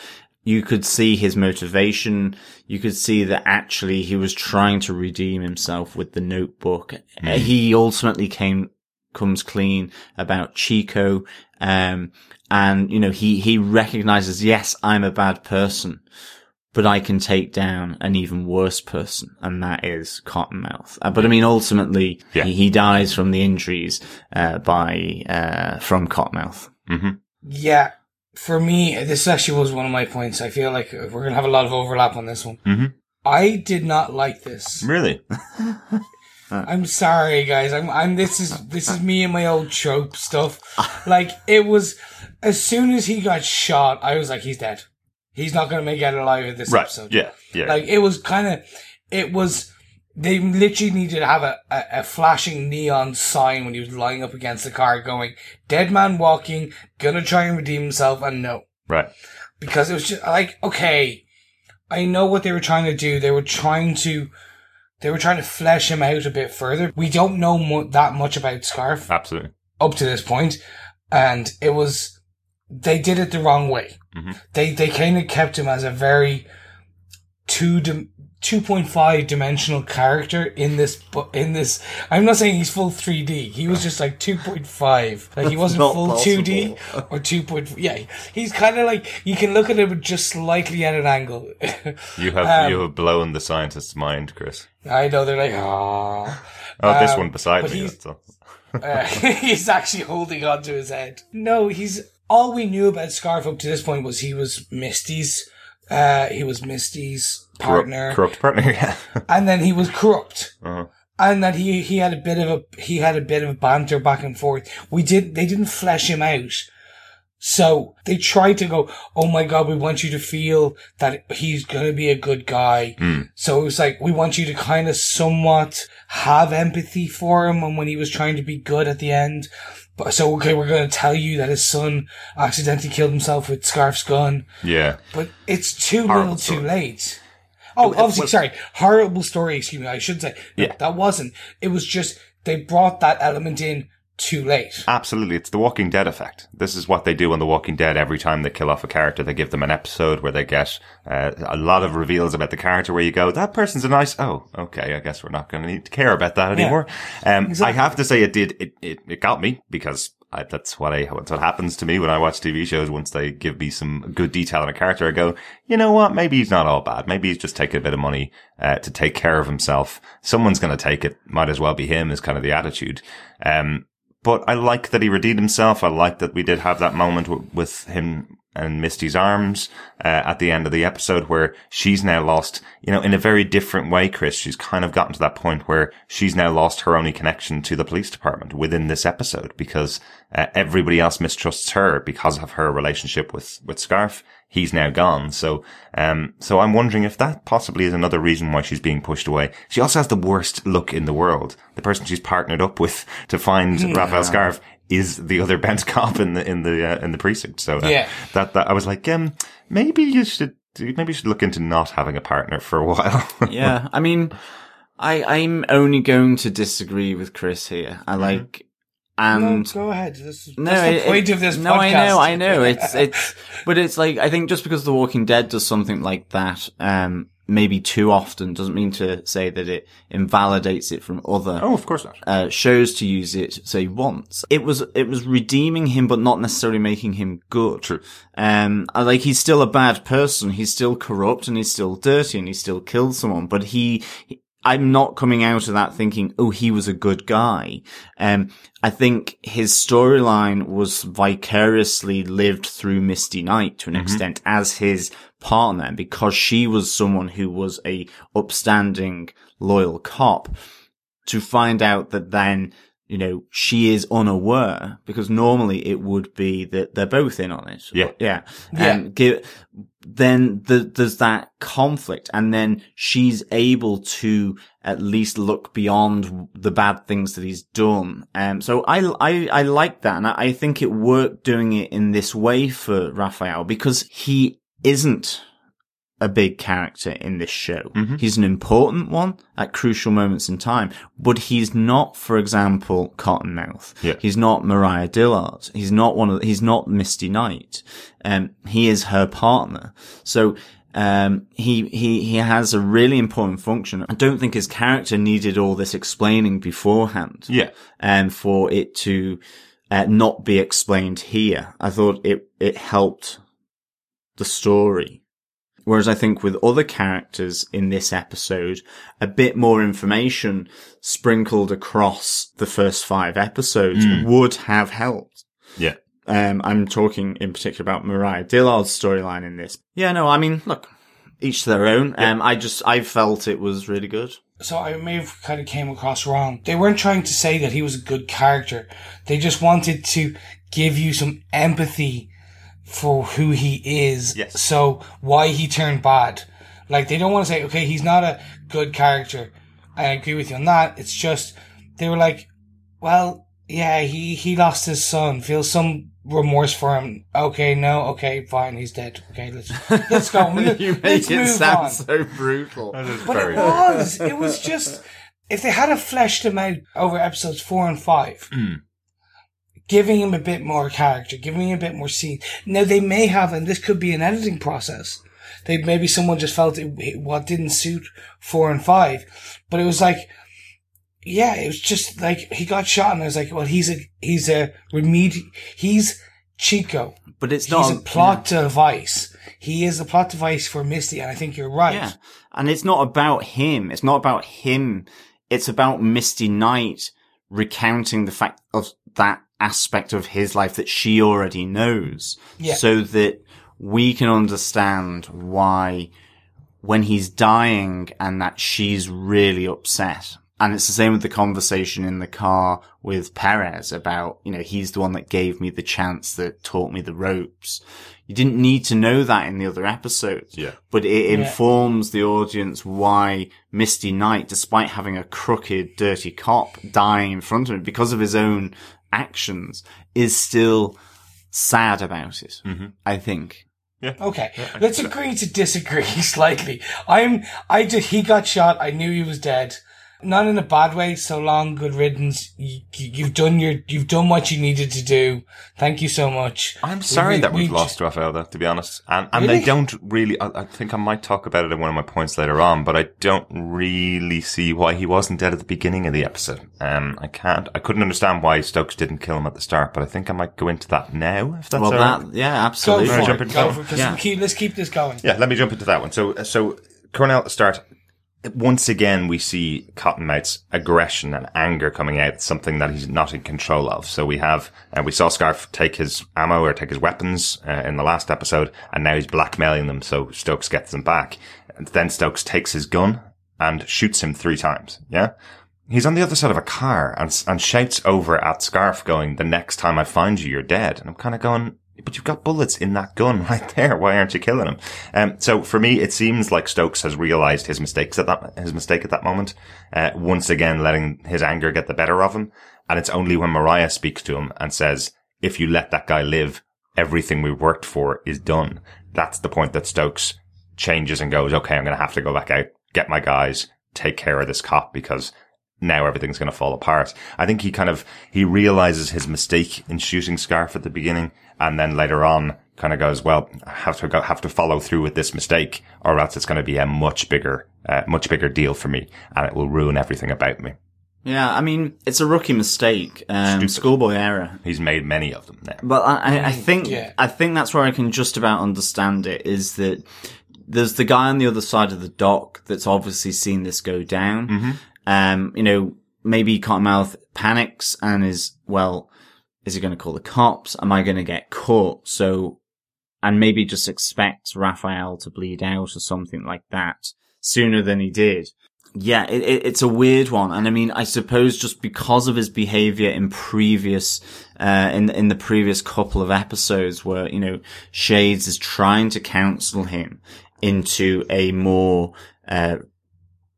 you could see his motivation. You could see that actually he was trying to redeem himself with the notebook. Uh, He ultimately came, comes clean about Chico. Um, and, you know, he, he recognizes, yes, I'm a bad person, but I can take down an even worse person. And that is Cottonmouth. Uh, but I mean, ultimately, Yeah. he, he dies from the injuries, uh, by, uh, from Cottonmouth. Yeah. For me, this actually was one of my points. I feel like we're going to have a lot of overlap on this one. Mhm. I did not like this. Really? [laughs] I'm sorry, guys. I'm, I'm, this is, this is me and my old trope stuff. [laughs] Like, it was, as soon as he got shot, I was like, he's dead. He's not going to make it alive in this Right. episode. Yeah. Yeah. Like it was kind of, it was. They literally needed to have a, a, a flashing neon sign when he was lying up against the car, going "Dead man walking, gonna try and redeem himself," and no, right. because it was just like okay, I know what they were trying to do. They were trying to, they were trying to flesh him out a bit further. We don't know mu- that much about Scarfe Absolutely. up to this point, and it was they did it the wrong way. Mhm. They they kind of kept him as a very two 2.5 dimensional character in this bu- in this I'm not saying he's full 3D. He was just like 2.5. Like he [laughs] wasn't not full 2D or 2. Yeah, he's kind of like you can look at him just slightly at an angle. [laughs] You have Um, you have blown the scientist's mind, Chris. I know they're like, oh. Oh, this Um, one beside me. he's- [laughs] Uh, he's actually holding onto his head. No, he's all we knew about Scarfe up to this point was he was Misty's. Uh, he was Misty's partner, Corrupt, corrupt partner. [laughs] Yeah. and then he was corrupt, Uh-huh. and that he he had a bit of a he had a bit of banter back and forth. We did they didn't flesh him out. So they tried to go, oh my god, we want you to feel that he's gonna be a good guy. So it was like, we want you to kind of somewhat have empathy for him and when he was trying to be good at the end. But so, okay, we're gonna tell you that his son accidentally killed himself with Scarfe's gun. yeah. But it's too Horrible little too story. late. Oh, obviously, well- sorry. Horrible story, excuse me, I should say. Yeah. That wasn't. It was just, they brought that element in too late. Absolutely. It's the Walking Dead effect. This is what they do on The Walking Dead. Every time they kill off a character, they give them an episode where they get uh, a lot of reveals about the character where you go, that person's a nice, oh, okay, I guess we're not going to need to care about that Yeah. anymore. Um, I have to say it did, it, it, it got me because I, that's what I, that's what happens to me when I watch TV shows. Once they give me some good detail on a character, I go, you know what? Maybe he's not all bad. Maybe he's just taking a bit of money, uh, to take care of himself. Someone's going to take it. Might as well be him is kind of the attitude. Um, but I like that he redeemed himself. I like that we did have that moment w- with him and Misty's arms uh, at the end of the episode where she's now lost, you know, in a very different way, Chris. She's kind of gotten to that point where she's now lost her only connection to the police department within this episode because uh, everybody else mistrusts her because of her relationship with, with Scarfe. He's now gone. So, um, so I'm wondering if that possibly is another reason why she's being pushed away. She also has the worst look in the world. The person she's partnered up with to find Raphael Scarfe is the other [laughs] bent cop in the in the uh, in the precinct. So uh, Yeah. that that I was like, um, maybe you should maybe you should look into not having a partner for a [laughs] while. yeah, I mean, I I'm only going to disagree with Chris here. I like, and no, go ahead. This, no, that's the point it- of this no, podcast. I know, I know. It's [laughs] it's, but it's like I think just because The Walking Dead does something like that, um, maybe too often doesn't mean to say that it invalidates it from other oh, of course not. uh, shows to use it say once. It was it was redeeming him, but not necessarily making him good. True. Um, like he's still a bad person. He's still corrupt and he's still dirty and he still killed someone. But he, he- I'm not coming out of that thinking, oh, he was a good guy. Um, I think his storyline was vicariously lived through Misty Knight to an extent as his partner because she was someone who was a upstanding, loyal cop to find out that then, you know, she is unaware because normally it would be that they're both in on it. Yeah. Yeah. Yeah. Um, give, then the, there's that conflict and then she's able to at least look beyond the bad things that he's done. Um, so I, I, I like that. And I, I think it worked doing it in this way for Raphael because he isn't a big character in this show. He's an important one at crucial moments in time, but he's not, for example, Cottonmouth. Yeah. He's not Mariah Dillard. He's not one of, he's not Misty Knight. Um, he is her partner. So, um, he, he, he has a really important function. I don't think his character needed all this explaining beforehand Yeah. and for it to uh, not be explained here. I thought it it helped the story. Whereas I think with other characters in this episode, a bit more information sprinkled across the first five episodes would have helped. Yeah. Um, I'm talking in particular about Mariah Dillard's storyline in this. Yeah, no, I mean, look, each to their own. Um, I just, I felt it was really good. so I may have kind of came across wrong. They weren't trying to say that he was a good character. They just wanted to give you some empathy for who he is. Yes. So why he turned bad. Like they don't want to say, okay, he's not a good character. I agree with you on that. It's just they were like, well, yeah, he he lost his son. Feels some remorse for him. Okay, no, okay, fine, he's dead. Okay, let's let's go. [laughs] you make let's it sound on. so brutal. But very it was. [laughs] It was just if they had have fleshed him out over episodes four and five, hmm. Giving him a bit more character, giving him a bit more scene. Now they may have, and this could be an editing process. They maybe someone just felt it, it- what didn't suit four and five, but it was like. Yeah, it was just like he got shot, and I was like, "Well, he's a he's a remedi he's Chico. But it's not He's a plot device. He is a plot device for Misty, and I think you're right. Yeah. And it's not about him. It's not about him. It's about Misty Knight recounting the fact of that aspect of his life that she already knows. Yeah. So that we can understand why when he's dying and that she's really upset. And it's the same with the conversation in the car with Perez about, you know, he's the one that gave me the chance that taught me the ropes. You didn't need to know that in the other episodes. Yeah. But it informs the audience why Misty Knight, despite having a crooked, dirty cop dying in front of him because of his own actions, is still sad about it. Mm-hmm. I think. Yeah. Okay, let's agree to disagree [laughs] slightly. I'm, I did, he got shot. I knew he was dead. Not in a bad way. So long, good riddance. You, you've done your, you've done what you needed to do. Thank you so much. I'm sorry We- that we've we- lost Rafael, though, to be honest. And, and Really? they don't really, I, I think I might talk about it in one of my points later on, but I don't really see why he wasn't dead at the beginning of the episode. Um, I can't, I couldn't understand why Stokes didn't kill him at the start, but I think I might go into that now, if that's Well, all right. that, yeah, Go absolutely. for jump into Go that for it. Yeah. keep, let's keep this going. Yeah, let me jump into that one. So, so Cornell at the start. Once again, we see Cottonmouth's aggression and anger coming out, something that he's not in control of. So we have, uh, we saw Scarfe take his ammo or take his weapons uh, in the last episode, and now he's blackmailing them. So Stokes gets them back. And then Stokes takes his gun and shoots him three times. Yeah. He's on the other side of a car and, and shouts over at Scarfe going, the next time I find you, you're dead. And I'm kind of going, but you've got bullets in that gun [laughs] right there. Why aren't you killing him? Um, so for me, it seems like Stokes has realized his mistakes at that, his mistake at that moment. Uh, once again, letting his anger get the better of him. And it's only when Mariah speaks to him and says, if you let that guy live, everything we've worked for is done. That's the point that Stokes changes and goes, okay, I'm going to have to go back out, get my guys, take care of this cop because now everything's going to fall apart. I think he kind of, he realizes his mistake in shooting Scarfe at the beginning and then later on kind of goes, well, I have to go, have to follow through with this mistake or else it's going to be a much bigger, uh, much bigger deal for me and it will ruin everything about me. Yeah, I mean, it's a rookie mistake, um, schoolboy error. He's made many of them now. But I, I- I think, yeah. I think that's where I can just about understand it is that there's the guy on the other side of the dock that's obviously seen this go down. Um, you know, maybe Cottonmouth panics and is, well, is he going to call the cops? Am I going to get caught? So, and maybe just expects Raphael to bleed out or something like that sooner than he did. Yeah, it, it, it's a weird one. And I mean, I suppose just because of his behavior in previous, uh, in, in the previous couple of episodes where, you know, Shades is trying to counsel him into a more, uh,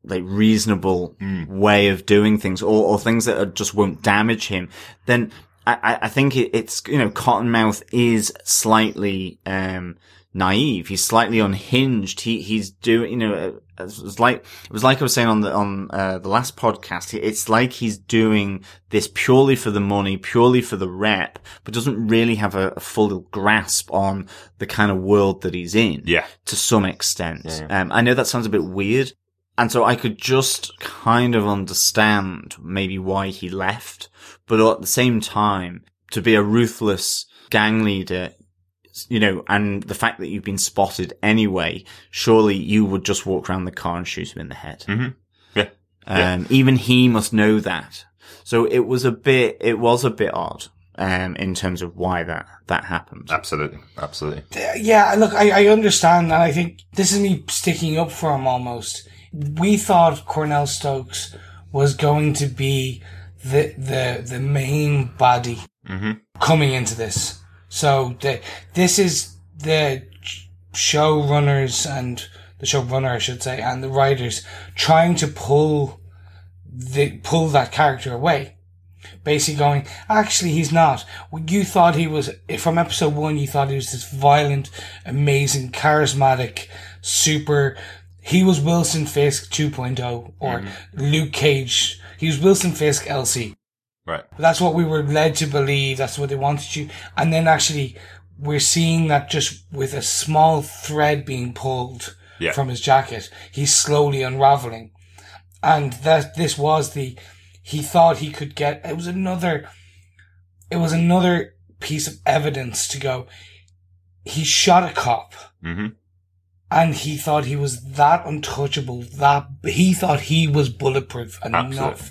like reasonable way of doing things or, or things that just won't damage him, then I, I- think it, it's, you know, Cottonmouth is slightly, um, naive. He's slightly unhinged. He, he's doing, you know, uh, it was like, it was like I was saying on the, on, uh, the last podcast. It's like he's doing this purely for the money, purely for the rep, but doesn't really have a, a full grasp on the kind of world that he's in Yeah. to some extent. Yeah, Um, I know that sounds a bit weird. And so I could just kind of understand maybe why he left. But at the same time, to be a ruthless gang leader, you know, and the fact that you've been spotted anyway, surely you would just walk around the car and shoot him in the head. Mhm. Yeah. Um, even he must know that. So it was a bit, it was a bit odd, um, in terms of why that, that happened. Absolutely. Absolutely. Yeah, look, I, I understand, and I think this is me sticking up for him almost. We thought Cornell Stokes was going to be the the the main body mm-hmm. coming into this. So the this is the showrunners and the showrunner, I should say, and the writers trying to pull the pull that character away. basically going, actually, he's not. You thought he was, from episode one, you thought he was this violent, amazing, charismatic, super, he was Wilson Fisk 2.0 or mm-hmm. Luke Cage. He was Wilson Fisk LC. Right. That's what we were led to believe. That's what they wanted you. And then actually, we're seeing that just with a small thread being pulled Yeah. from his jacket, he's slowly unraveling. And that this was the, he thought he could get, it was another, it was another piece of evidence to go, he shot a cop hmm and he thought he was that untouchable, that he thought he was bulletproof enough Absolutely.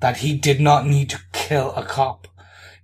that he did not need to kill a cop.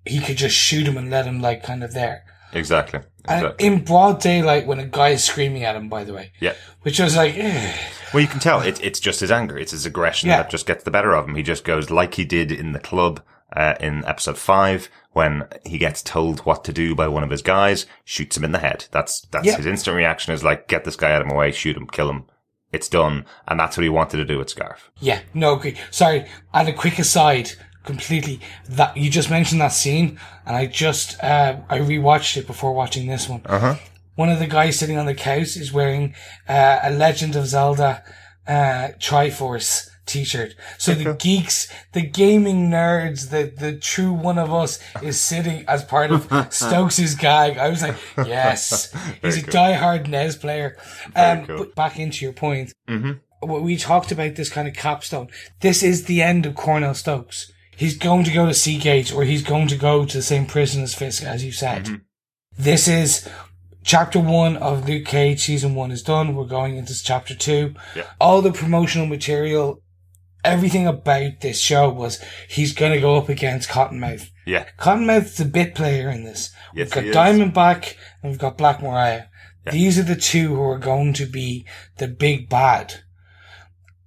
He could just shoot him and let him like kind of there. Exactly. And exactly. in broad daylight when a guy is screaming at him, by the way. Yeah. Which was like, eh. Well, you can tell it, it's just his anger. It's his aggression Yeah. that just gets the better of him. He just goes like he did in the club uh, in episode five when he gets told what to do by one of his guys, shoots him in the head. That's that's Yeah. his instant reaction is like, get this guy out of my way, shoot him, kill him. It's done, and that's what he wanted to do with Scarfe. yeah, no, okay. Sorry. And a quick aside, completely, that you just mentioned that scene and I just, uh, I rewatched it before watching this one. Uh huh. one of the guys sitting on the couch is wearing uh, a Legend of Zelda uh, Triforce t-shirt. So the geeks, the gaming nerds, the the true one of us [laughs] is sitting as part of Stokes's gag. I was like, yes, [laughs] he's a cool. diehard NES player. Um, cool. But back into your point, Mhm. We talked about this kind of capstone. This is the end of Cornell Stokes. He's going to go to Seagate or he's going to go to the same prison as Fisk, as you said. Mm-hmm. This is chapter one of Luke Cage season one is done. We're going into chapter two. Yeah. All the promotional material, everything about this show was he's going to go up against Cottonmouth. Yeah. Cottonmouth's a bit player in this. Yes, we've got. Diamondback and we've got Black Mariah. Yeah. These are the two who are going to be the big bad.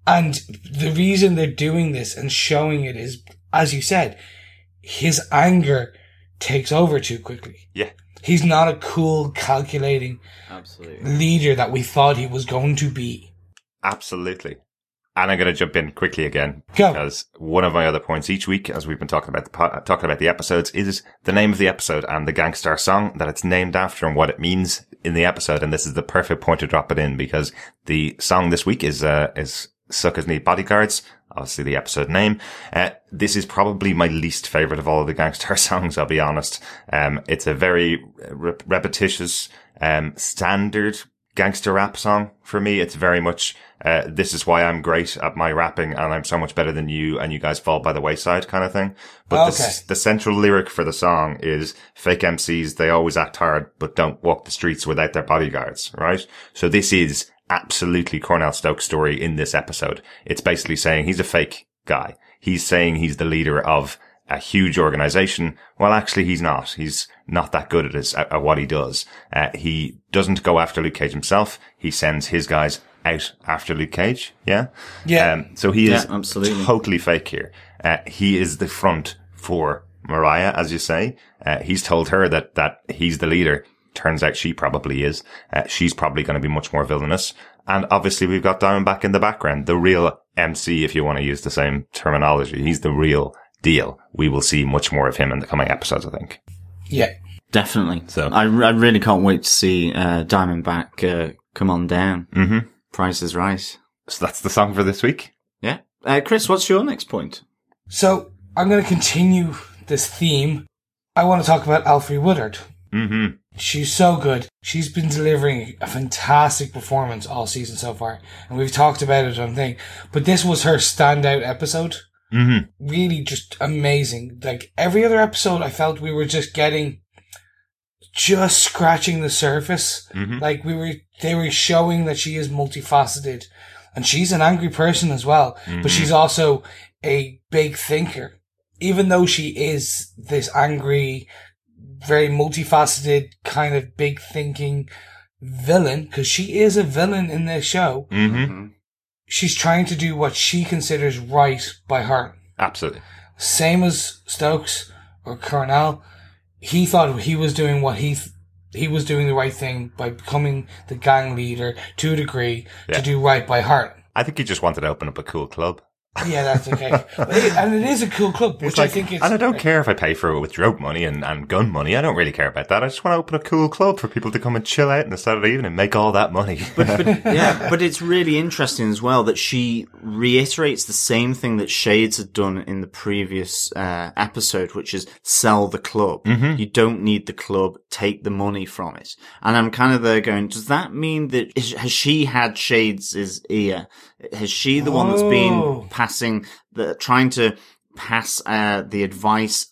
And the reason they're doing this and showing it is, as you said, his anger takes over too quickly. Yeah. He's not a cool, calculating Absolutely. leader that we thought he was going to be. Absolutely. And I'm going to jump in quickly again Go. because one of my other points each week, as we've been talking about the po- talking about the episodes, is the name of the episode and the Gang Starr song that it's named after and what it means in the episode. And this is the perfect point to drop it in because the song this week is uh, is "Suckers Need Bodyguards." Obviously, the episode name. Uh, this is probably my least favorite of all of the Gang Starr [laughs] songs. I'll be honest. Um, it's a very re- repetitious, um, standard gangster rap song for me. It's very much, uh, this is why I'm great at my rapping and I'm so much better than you and you guys fall by the wayside kind of thing. But the, Okay. the central lyric for the song is fake MCs, they always act hard, but don't walk the streets without their bodyguards, right? So this is absolutely Cornell Stokes' story in this episode. It's basically saying he's a fake guy. He's saying he's the leader of a huge organization. Well, actually, he's not. He's not that good at, his, at, at what he does. Uh, he doesn't go after Luke Cage himself. He sends his guys out after Luke Cage. Yeah. Yeah. Um, so he is Yeah, absolutely. totally fake here. Uh, he is the front for Mariah, as you say. Uh, he's told her that, that he's the leader. Turns out she probably is. Uh, she's probably going to be much more villainous. And obviously we've got Diamondback in the background, the real MC, if you want to use the same terminology. He's the real deal. We will see much more of him in the coming episodes, I think. Yeah. Definitely. So- I, I really can't wait to see uh, Diamondback uh, come on down. Mm-hmm. Price is right. So that's the song for this week. Yeah. Uh, Chris, what's your next point? So I'm going to continue this theme. I want to talk about Alfre Woodard. Mm-hmm. She's so good. She's been delivering a fantastic performance all season so far. And we've talked about it on thing. But this was her standout episode. Mm-hmm. Really just amazing. Like every other episode, I felt we were just getting, just scratching the surface. Mhm. Like we were, they were showing that she is multifaceted. And she's an angry person as well. But she's also a big thinker. Even though she is this angry, very multifaceted, kind of big thinking villain, because she is a villain in this show, Mm-hmm. she's trying to do what she considers right by her. Absolutely. Same as Stokes or Cornell. He thought he was doing what he th- he was doing the right thing by becoming the gang leader to a degree Yeah. to do right by Hart. I think he just wanted to open up a cool club. Yeah, that's okay. It- and it is a cool club, which like, I think is. and I don't care if I pay for it with drug money and, and gun money. I don't really care about that. I just want to open a cool club for people to come and chill out on a Saturday evening and make all that money. [laughs] But yeah, but it's really interesting as well that she reiterates the same thing that Shades had done in the previous uh, episode, which is sell the club. You don't need the club, take the money from it. And I'm kind of there going, does that mean that is, has she had Shades' ear? Has she the one that's been passing the trying to pass uh, the advice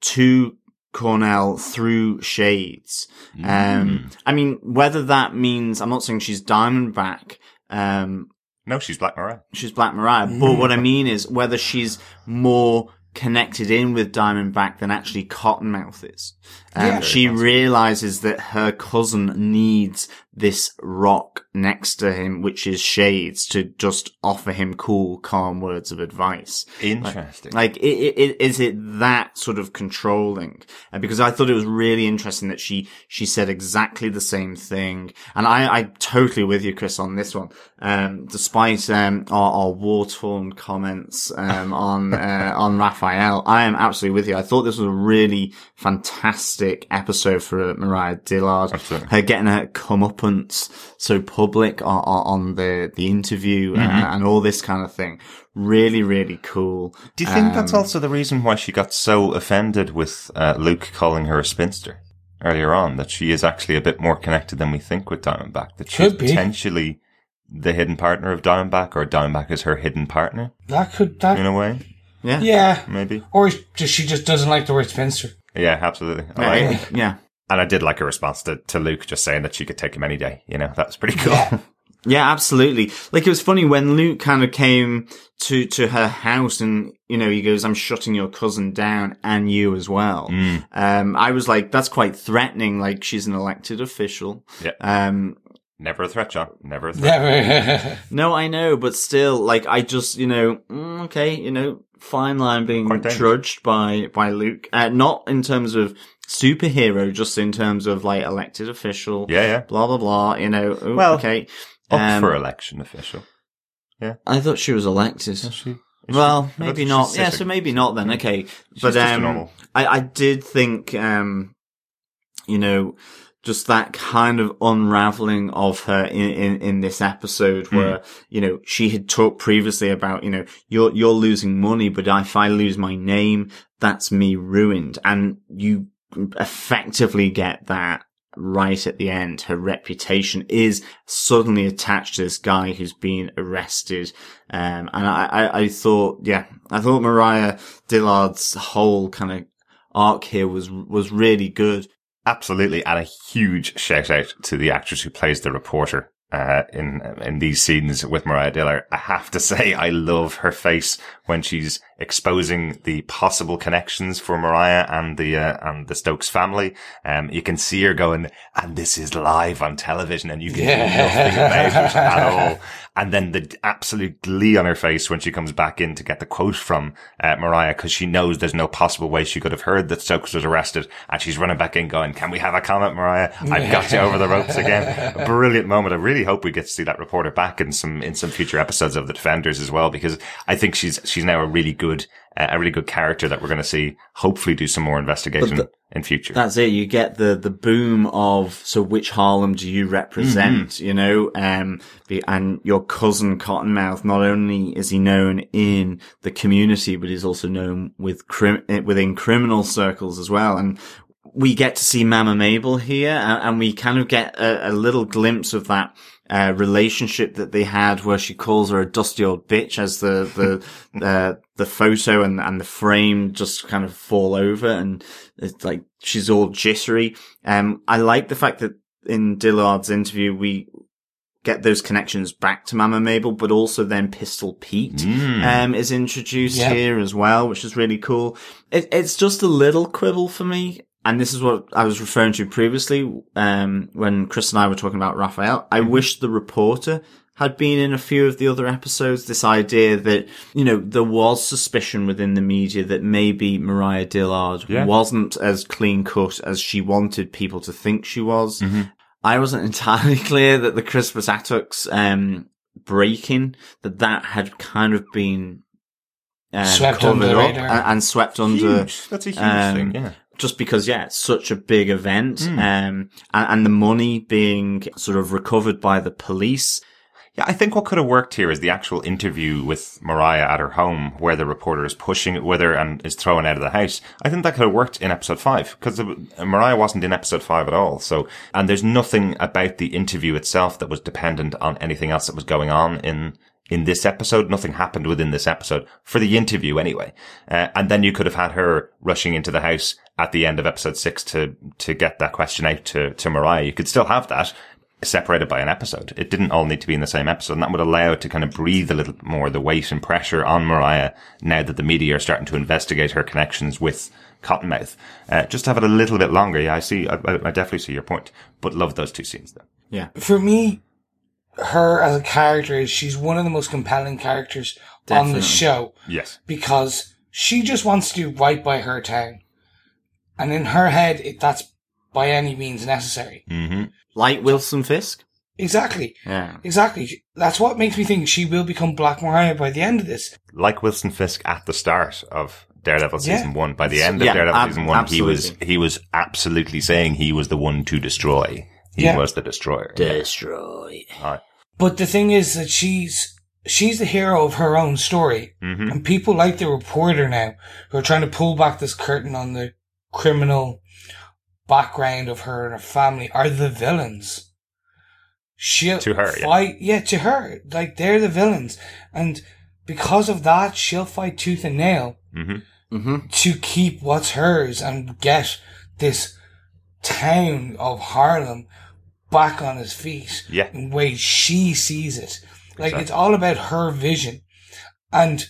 to Cornell through Shades? Um, I mean, whether that means I'm not saying she's Diamondback. Um, no, she's Black Mariah. she's Black Mariah. But what I mean is whether she's more connected in with Diamondback than actually Cottonmouth is. Um, Yeah. she realizes that her cousin needs this rock next to him, which is Shades, to just offer him cool, calm words of advice. Interesting. Like, i i i- is it that sort of controlling? Uh, because I thought it was really interesting that she, she said exactly the same thing. And I, I totally with you, Chris, on this one. Um, despite, um, our, our war-torn comments, um, on, [laughs] uh, on Raphael, I am absolutely with you. I thought this was a really fantastic episode for Mariah Dillard. Absolutely. Her getting her comeuppance so public on, on the, the interview uh, and all this kind of thing. Really, really cool. Do you think that's Um, also the reason why she got so offended with uh, Luke calling her a spinster earlier on? That she is actually a bit more connected than we think with Diamondback. That she's potentially the hidden partner of Diamondback, or Diamondback is her hidden partner that could. That, in a way. Yeah. yeah. Maybe. Or just, she just doesn't like the word spinster. Yeah, absolutely. I Yeah, like it- yeah. And I did like a response to, to Luke just saying that she could take him any day. You know, that was pretty cool. Yeah. [laughs] Yeah, absolutely. Like it was funny when Luke kind of came to, to her house and, you know, he goes, I'm shutting your cousin down and you as well. Mm. Um, I was like, that's quite threatening. Like she's an elected official. Yeah. Um, Never a threat, John. Never a threat. Never. [laughs] no, I know, but still, like, I just, you know, mm, okay, you know, fine line being trudged by, by Luke. Uh, not in terms of superhero, just in terms of like elected official. Yeah, yeah. Blah, blah, blah, you know. ooh, Well, okay. Up Um, for election official. Yeah. I thought she was elected. Is she? Well, she- maybe not. Yeah, so maybe not then. Okay, She's but um. I I did think um, you know, just that kind of unraveling of her in in, in this episode Hmm. where you know she had talked previously about you know you're you're losing money, but if I lose my name, that's me ruined, and you effectively get that right at the end. Her reputation is suddenly attached to this guy who's been arrested. Um, and I, I, I thought, yeah, I thought Mariah Dillard's whole kind of arc here was, was really good. Absolutely, and a huge shout out to the actress who plays the reporter uh, in in these scenes with Mariah Dillard. I have to [laughs] say, I love her face when she's exposing the possible connections for Mariah and the uh, and the Stokes family. Um, you can see her going, and this is live on television, and you can do nothing about it at all. And then the absolute glee on her face when she comes back in to get the quote from uh, Mariah because she knows there's no possible way she could have heard that Stokes was arrested, and she's running back in going, "Can we have a comment, Mariah? I've got you over the ropes again." A brilliant moment. I really hope we get to see that reporter back in some in some future episodes of the Defenders as well because I think she's she's now a really good a really good character that we're going to see. Hopefully, do some more investigation the- in future. That's it. You get the, the boom of, so which Harlem do you represent? You know, um, the, and your cousin Cottonmouth, not only is he known in the community, but he's also known with crim- eh, within criminal circles as well. And we get to see Mama Mabel here and, and we kind of get a, a little glimpse of that. Uh, relationship that they had where she calls her a dusty old bitch as the, the, [laughs] uh, the photo and, and the frame just kind of fall over and it's like she's all jittery. Um, I like the fact that in Dillard's interview, we get those connections back to Mama Mabel, but also then Pistol Pete, Mm. um, is introduced Yeah. here as well, which is really cool. It, it's just a little quibble for me. And this is what I was referring to previously, um, when Chris and I were talking about Raphael. I Mm-hmm. wish the reporter had been in a few of the other episodes. This idea that, you know, there was suspicion within the media that maybe Mariah Dillard Yeah. wasn't as clean cut as she wanted people to think she was. Mm-hmm. I wasn't [laughs] entirely clear that the Crispus Attucks, um, breaking, that that had kind of been um, Swept covered under the up radar. and, and swept under. Huge. That's a huge um, thing. Yeah. Just because, yeah, it's such a big event, Hmm. um, and, and the money being sort of recovered by the police. Yeah, I think what could have worked here is the actual interview with Mariah at her home, where the reporter is pushing it with her and is thrown out of the house. I think that could have worked in episode five because Mariah wasn't in episode five at all. So, and there's nothing about the interview itself that was dependent on anything else that was going on in in this episode. Nothing happened within this episode for the interview anyway. Uh, and then you could have had her rushing into the house at the end of episode six to to get that question out to to Mariah. You could still have that separated by an episode. It didn't all need to be in the same episode. And that would allow it to kind of breathe a little bit more the weight and pressure on Mariah now that the media are starting to investigate her connections with Cottonmouth. Uh, just have it a little bit longer. Yeah, I see. I I definitely see your point, but love those two scenes though. Yeah. For me, her as a character is she's one of the most compelling characters on the show Yes. because she just wants to do right by her town. And in her head, it, that's by any means necessary. hmm Like Wilson Fisk. Exactly. Yeah. Exactly. That's what makes me think she will become Black Mariah by the end of this. Like Wilson Fisk at the start of Daredevil Yeah. season one. By the end of Yeah, Daredevil ab- season one, he was absolutely. he was absolutely saying he was the one to destroy. He Yeah. was the destroyer. Destroy. Right. But the thing is that she's she's the hero of her own story. Mhm. And people like the reporter now who are trying to pull back this curtain on the criminal background of her and her family are the villains. She'll To her, fight, yeah. to her. Like they're the villains. And because of that, she'll fight tooth and nail hmm Mm-hmm. to keep what's hers and get this town of Harlem back on his feet Yeah. in way she sees it. Like Exactly. it's all about her vision. And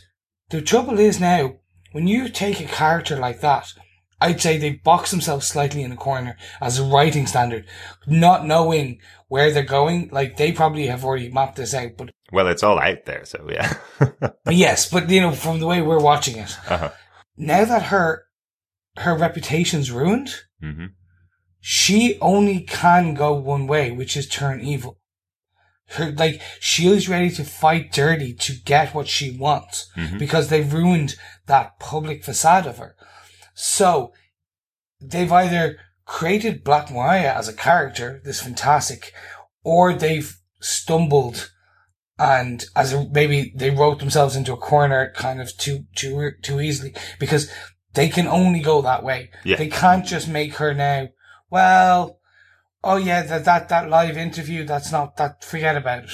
the trouble is now, when you take a character like that, I'd say they box themselves slightly in the corner as a writing standard, not knowing where they're going. Like they probably have already mapped this out, but Well, it's all out there, so yeah. [laughs] yes, but you know, from the way we're watching it, uh-huh. now that her, her reputation's ruined, hmm she only can go one way, which is turn evil. Her, like, she is ready to fight dirty to get what she wants Mhm. because they've ruined that public facade of her. So, they've either created Black Mariah as a character, this fantastic, or they've stumbled and as a, maybe they wrote themselves into a corner kind of too, too, too easily because they can only go that way. Yeah. They can't just make her now, well, oh yeah, that, that, that live interview, that's not, that, forget about it.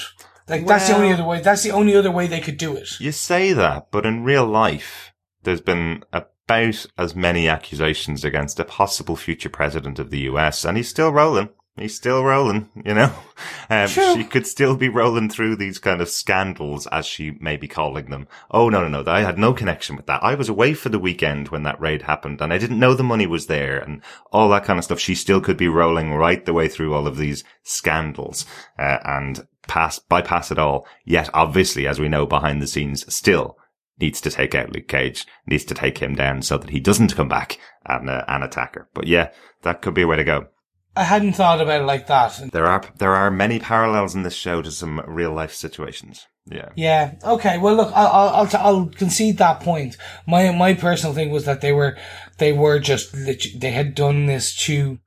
Like, that's the only other way, that's the only other way they could do it. You say that, but in real life, there's been about as many accusations against a possible future president of the US, and he's still rolling. He's still rolling, you know. [laughs] Um, she could still be rolling through these kind of scandals, as she may be calling them. Oh no, no, no! I had no connection with that. I was away for the weekend when that raid happened, and I didn't know the money was there, and all that kind of stuff. She still could be rolling right the way through all of these scandals, uh, and pass bypass it all. Yet, obviously, as we know behind the scenes, still needs to take out Luke Cage, needs to take him down so that he doesn't come back and uh, and attack her. But yeah, that could be a way to go. I hadn't thought about it like that. There are there are many parallels in this show to some real life situations. Yeah. Yeah. Okay. Well, look, I'll, I'll, I'll, concede that point. My, my personal thing was that they were, they were just, they had done this to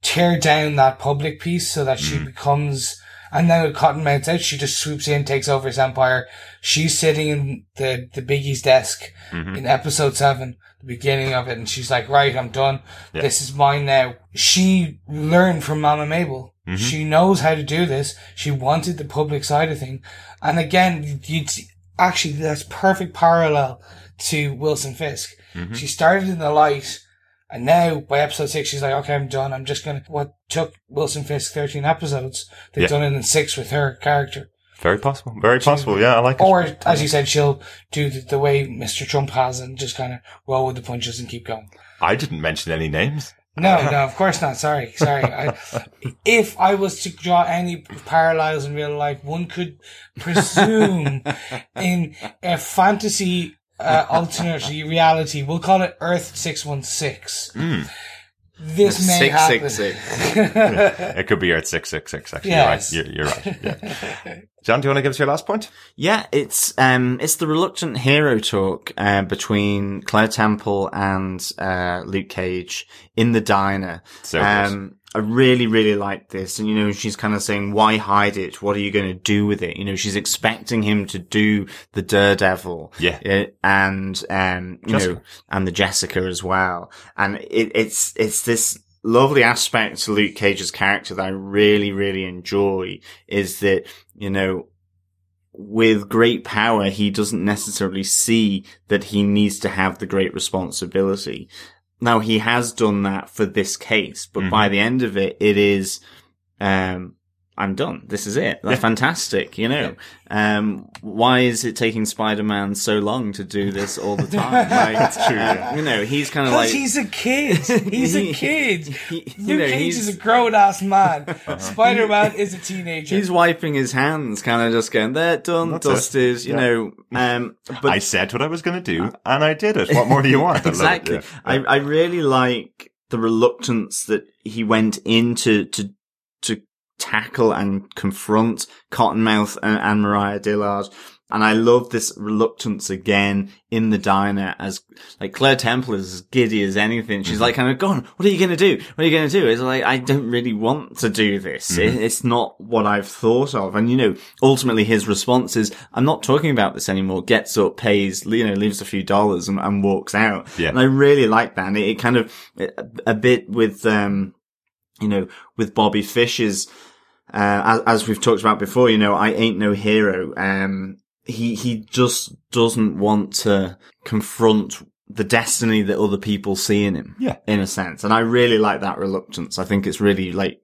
tear down that public piece so that she mm. becomes, and now Cottonmouth's out, she just swoops in, takes over his empire. She's sitting in the, the Biggie's desk mm-hmm. in episode seven, the beginning of it, and she's like, right, I'm done. Yeah. This is mine now. She learned from Mama Mabel. Mm-hmm. She knows how to do this. She wanted the public side of thing. And again, you'd see, actually, that's perfect parallel to Wilson Fisk. Mm-hmm. She started in the light, and now by episode six, she's like, okay, I'm done. I'm just gonna, what took Wilson Fisk 13 episodes, they've Yeah. done it in six with her character. Very possible. Very possible. Yeah, I like it. Or, as you said, she'll do the, the way Mr. Trump has and just kind of roll with the punches and keep going. I didn't mention any names. No, no, of course not. Sorry, sorry. I, [laughs] if I was to draw any parallels in real life, one could presume [laughs] in a fantasy uh, alternate reality, we'll call it Earth six one six. This may Six, happen. six, six. [laughs] It could be Earth six six six. Actually, Yes. you're right. You're, you're right. Yeah. John, do you want to give us your last point? Yeah, it's um, it's the reluctant hero talk uh, between Claire Temple and uh, Luke Cage in the diner. So good. um, I really, really like this, and you know, she's kind of saying, "Why hide it? What are you going to do with it?" You know, she's expecting him to do the Daredevil, Yeah. and um, you Jessica. know, and the Jessica as well, and it, it's it's this lovely aspect to Luke Cage's character that I really, really enjoy is that you know with great power, he doesn't necessarily see that he needs to have the great responsibility. Now he has done that for this case, but by the end of it, it is, um, I'm done. This is it. That's fantastic. You know, um, why is it taking Spider-Man so long to do this all the time? [laughs] Like, That's true, uh, yeah. You know, he's kind of Because like, he's a kid. [laughs] He's He- a kid. he- you Luke know, Cage he's- is a grown ass man. [laughs] Spider Man is a teenager. he's wiping his hands, kind of just going, there, done, That's it. dusted, you Yeah. know, um, but I said what I was going to do, and I did it. What more do you want? I exactly. yeah. I, I really like the reluctance that he went into to to tackle and confront Cottonmouth and, and Mariah Dillard. And I love this reluctance again in the diner as like Claire Temple is as giddy as anything. She's like kind of gone, what are you going to do? What are you going to do? It's like, I don't really want to do this. It, it's not what I've thought of. And you know, ultimately his response is, I'm not talking about this anymore. Gets up, pays, you know, leaves a few dollars and, and walks out. Yeah. And I really like that. And it, it kind of, a, a bit with, um, you know, with Bobby Fish's, uh, as, as we've talked about before, you know, I ain't no hero. Um, he, he just doesn't want to confront the destiny that other people see in him. Yeah. In a sense. And I really like that reluctance. I think it's really like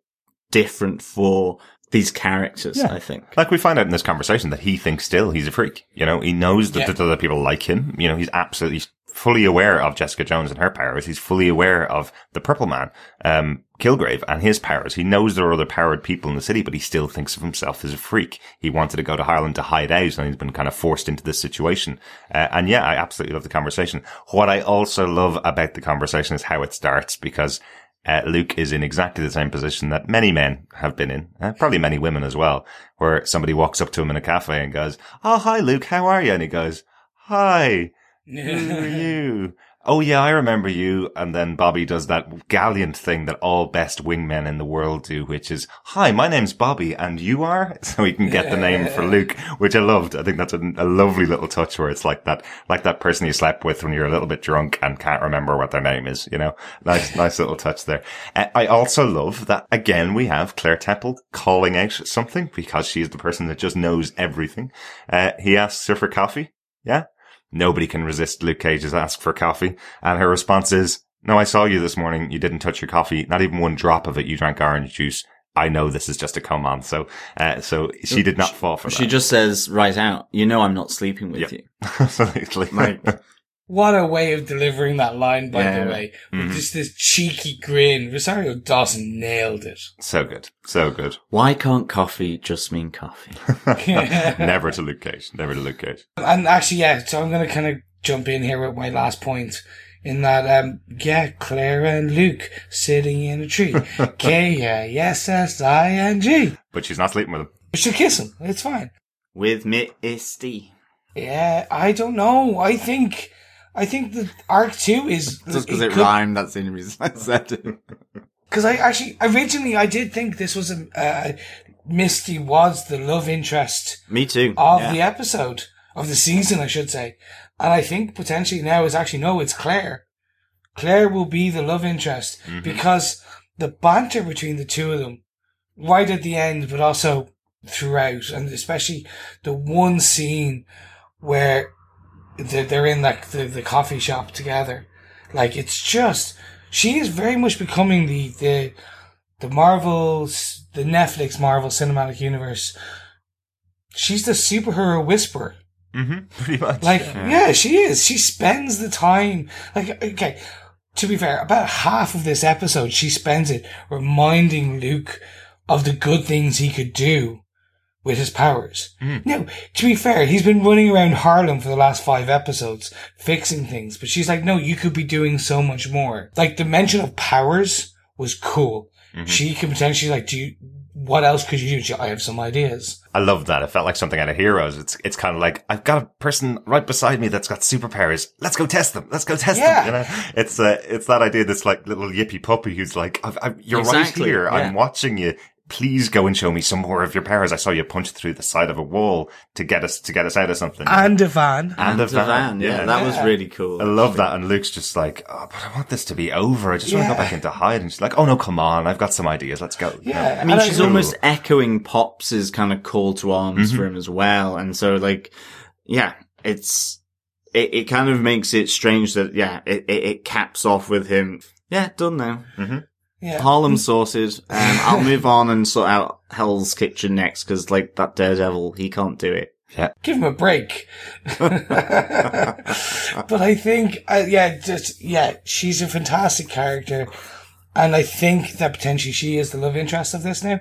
different for these characters, Yeah. I think. Like we find out in this conversation that he thinks still he's a freak. You know, he knows that, Yeah. that other people like him. You know, he's absolutely fully aware of Jessica Jones and her powers. He's fully aware of the Purple Man, um, Kilgrave and his powers. He knows there are other powered people in the city, but he still thinks of himself as a freak. He wanted to go to Ireland to hide out and he's been kind of forced into this situation. Uh, and yeah, I absolutely love the conversation. What I also love about the conversation is how it starts because uh, Luke is in exactly the same position that many men have been in, uh, probably many women as well, where somebody walks up to him in a cafe and goes, "Oh, hi, Luke, how are you?" And he goes, "Hi, who are you?" Oh yeah, I remember you. And then Bobby does that gallant thing that all best wingmen in the world do, which is, "Hi, my name's Bobby, and you are." [laughs] So he can get the name for [laughs] Luke, which I loved. I think that's a, a lovely little touch where it's like that, like that person you slept with when you're a little bit drunk and can't remember what their name is. You know, nice, [laughs] nice little touch there. Uh, I also love that again we have Claire Temple calling out something because she's the person that just knows everything. Uh, he asks her for coffee. Yeah. Nobody can resist Luke Cage's ask for coffee. And her response is, no, I saw you this morning. You didn't touch your coffee. Not even one drop of it. You drank orange juice. I know this is just a come on. So, uh, so she did not fall for She that. just says right out, you know, I'm not sleeping with Yep. you. [laughs] Absolutely. Like, What a way of delivering that line, by Yeah. the way. Mhm. Just this cheeky grin. Rosario Dawson nailed it. so good. So good. [laughs] why can't coffee just mean coffee? [laughs] Never to Luke Cage. Never to Luke Cage. And actually, yeah, so I'm going to kind of jump in here with my last point. In that, um, yeah, Claire and Luke sitting in a tree. [laughs] K-A-S-S-I-N-G. But she's not sleeping with him. She'll kiss him. It's fine. With Misty. Yeah, I don't know. I think, I think the arc two is Just because it, could- rhymed, that's the only reason I said it. Because I actually, originally, I did think this was a, uh, Misty was the love interest Me too. of yeah. the episode, of the season, I should say. And I think potentially now is actually, no, it's Claire. Claire will be the love interest because the banter between the two of them, right at the end, but also throughout, and especially the one scene where they're, they're in like the, the coffee shop together. Like it's just, she is very much becoming the, the, the Marvel's, the Netflix Marvel Cinematic Universe. She's the superhero whisperer. Mm-hmm. [laughs] Pretty much. Like, yeah, she is. She spends the time. Like, okay, to be fair, about half of this episode, she spends it reminding Luke of the good things he could do with his powers. Now, to be fair, he's been running around Harlem for the last five episodes, fixing things, but she's like, no, you could be doing so much more. Like, the mention of powers was cool. She could potentially, like, do, you, what else could you do? She, I have some ideas. I love that. It felt like something out of Heroes. It's it's kind of like I've got a person right beside me that's got superpowers. Let's go test them. Let's go test Yeah. them. You know, it's uh, it's that idea. This like little yippy puppy who's like, I've, I've, "You're Exactly, right here. yeah. I'm watching you. Please go and show me some more of your powers. I saw you punch through the side of a wall to get us to get us out of something." And a van. And the a van, yeah, yeah. that was really cool. I love that. And Luke's just like, oh, but I want this to be over. I just want to go back into hide. And she's like, oh no, come on. I've got some ideas. Let's go. You know? Yeah. I mean, And she's I- almost echoing Pops's kind of call to arms Mm-hmm. for him as well. And so, like, yeah, it's, it, it kind of makes it strange that, yeah, it, it, it caps off with him. Yeah, done now. Yeah. Harlem sorted. Um, I'll move on and sort out Hell's Kitchen next because, like, that Daredevil, he can't do it. Yeah. Give him a break. [laughs] but I think, uh, yeah, just, yeah, she's a fantastic character. And I think that potentially she is the love interest of this now.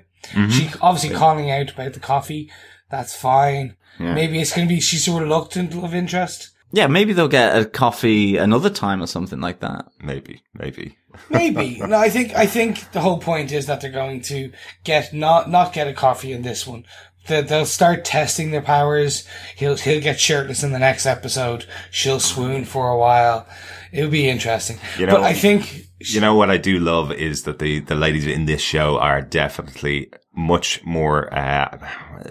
She obviously calling out about the coffee. That's fine. Yeah. Maybe it's going to be she's a reluctant love interest. Yeah, maybe they'll get a coffee another time or something like that. Maybe, maybe. [laughs] Maybe. no, I think I think the whole point is that they're going to get not not get a coffee in this one. They- They'll start testing their powers. He'll he'll get shirtless in the next episode. She'll swoon for a while. It'll be interesting. You know- but I think You know what I do love is that the, the ladies in this show are definitely much more, uh,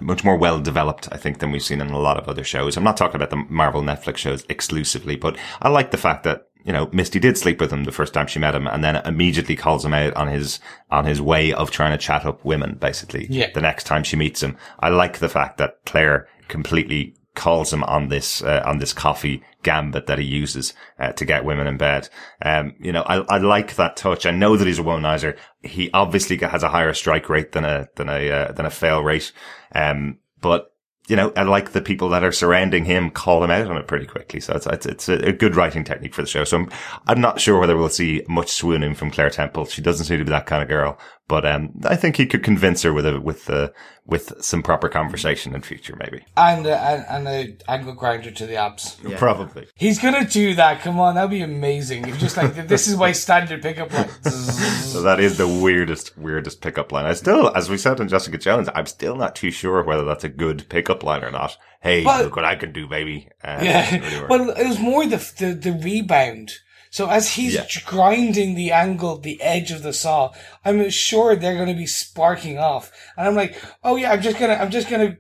much more well developed, I think, than we've seen in a lot of other shows. I'm not talking about the Marvel Netflix shows exclusively, but I like the fact that, you know, Misty did sleep with him the first time she met him and then immediately calls him out on his, on his way of trying to chat up women, basically. Yeah. The next time she meets him. I like the fact that Claire completely calls him on this uh, on this coffee gambit that he uses uh, to get women in bed. Um, you know, I, I like that touch. I know that he's a womanizer. He obviously has a higher strike rate than a than a uh, than a fail rate. Um, but you know, I like the people that are surrounding him call him out on it pretty quickly. So it's it's, it's a, good writing technique for the show. So I'm, I'm not sure whether we'll see much swooning from Claire Temple. She doesn't seem to be that kind of girl. But um, I think he could convince her with a with uh, with some proper conversation in future, maybe. and uh, and and a angle grinder to the abs. Probably. He's gonna do that. Come on, that'd be amazing. If just like this is my standard pickup line. [laughs] So that is the weirdest, weirdest pickup line. I still, as we said in Jessica Jones, I'm still not too sure whether that's a good pickup line or not. Hey, But- look what I can do, baby. Uh, Yeah. work. Well, it was more the, the, the rebound. So as he's Yeah. grinding the angle, the edge of the saw, I'm sure they're going to be sparking off. And I'm like, oh yeah, I'm just going to, I'm just going to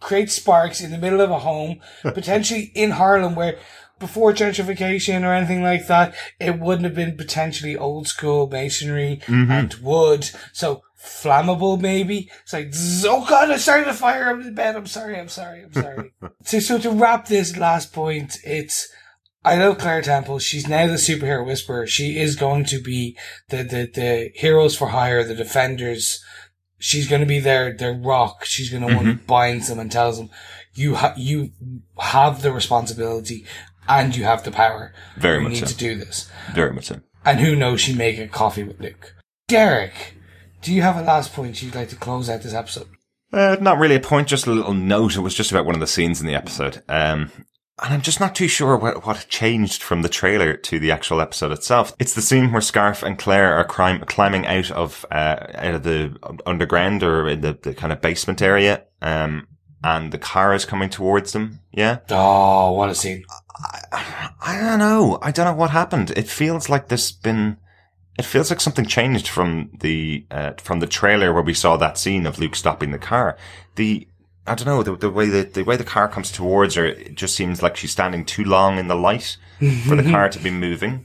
create sparks in the middle of a home, [laughs] potentially in Harlem where before gentrification or anything like that, it wouldn't have been potentially old school masonry mm-hmm. and wood. So flammable maybe. It's like, oh god, I started a fire up the bed. I'm sorry, I'm sorry, I'm sorry. [laughs] so, so to wrap this last point, it's, I love Claire Temple. She's now the superhero whisperer. She is going to be the, the, the heroes for hire, the defenders. She's going to be their, their rock. She's going to one who binds them and tells them, you ha- you have the responsibility and you have the power. Very you much need so. to do this. Very much so. And who knows, she may get coffee with Luke. Derek, do you have a last point you'd like to close out this episode? Uh, not really a point, just a little note. It was just about one of the scenes in the episode. Um, and I'm just not too sure what, what changed from the trailer to the actual episode itself. It's the scene where Scarfe and Claire are climb, climbing out of, uh, out of the underground or in the, the kind of basement area. Um, and the car is coming towards them. Yeah. Oh, what a scene. I don't know. I don't know what happened. It feels like there's been, it feels like something changed from the, uh, from the trailer where we saw that scene of Luke stopping the car. The, I don't know, the, the way that, the way the car comes towards her, it just seems like she's standing too long in the light for the car to be moving.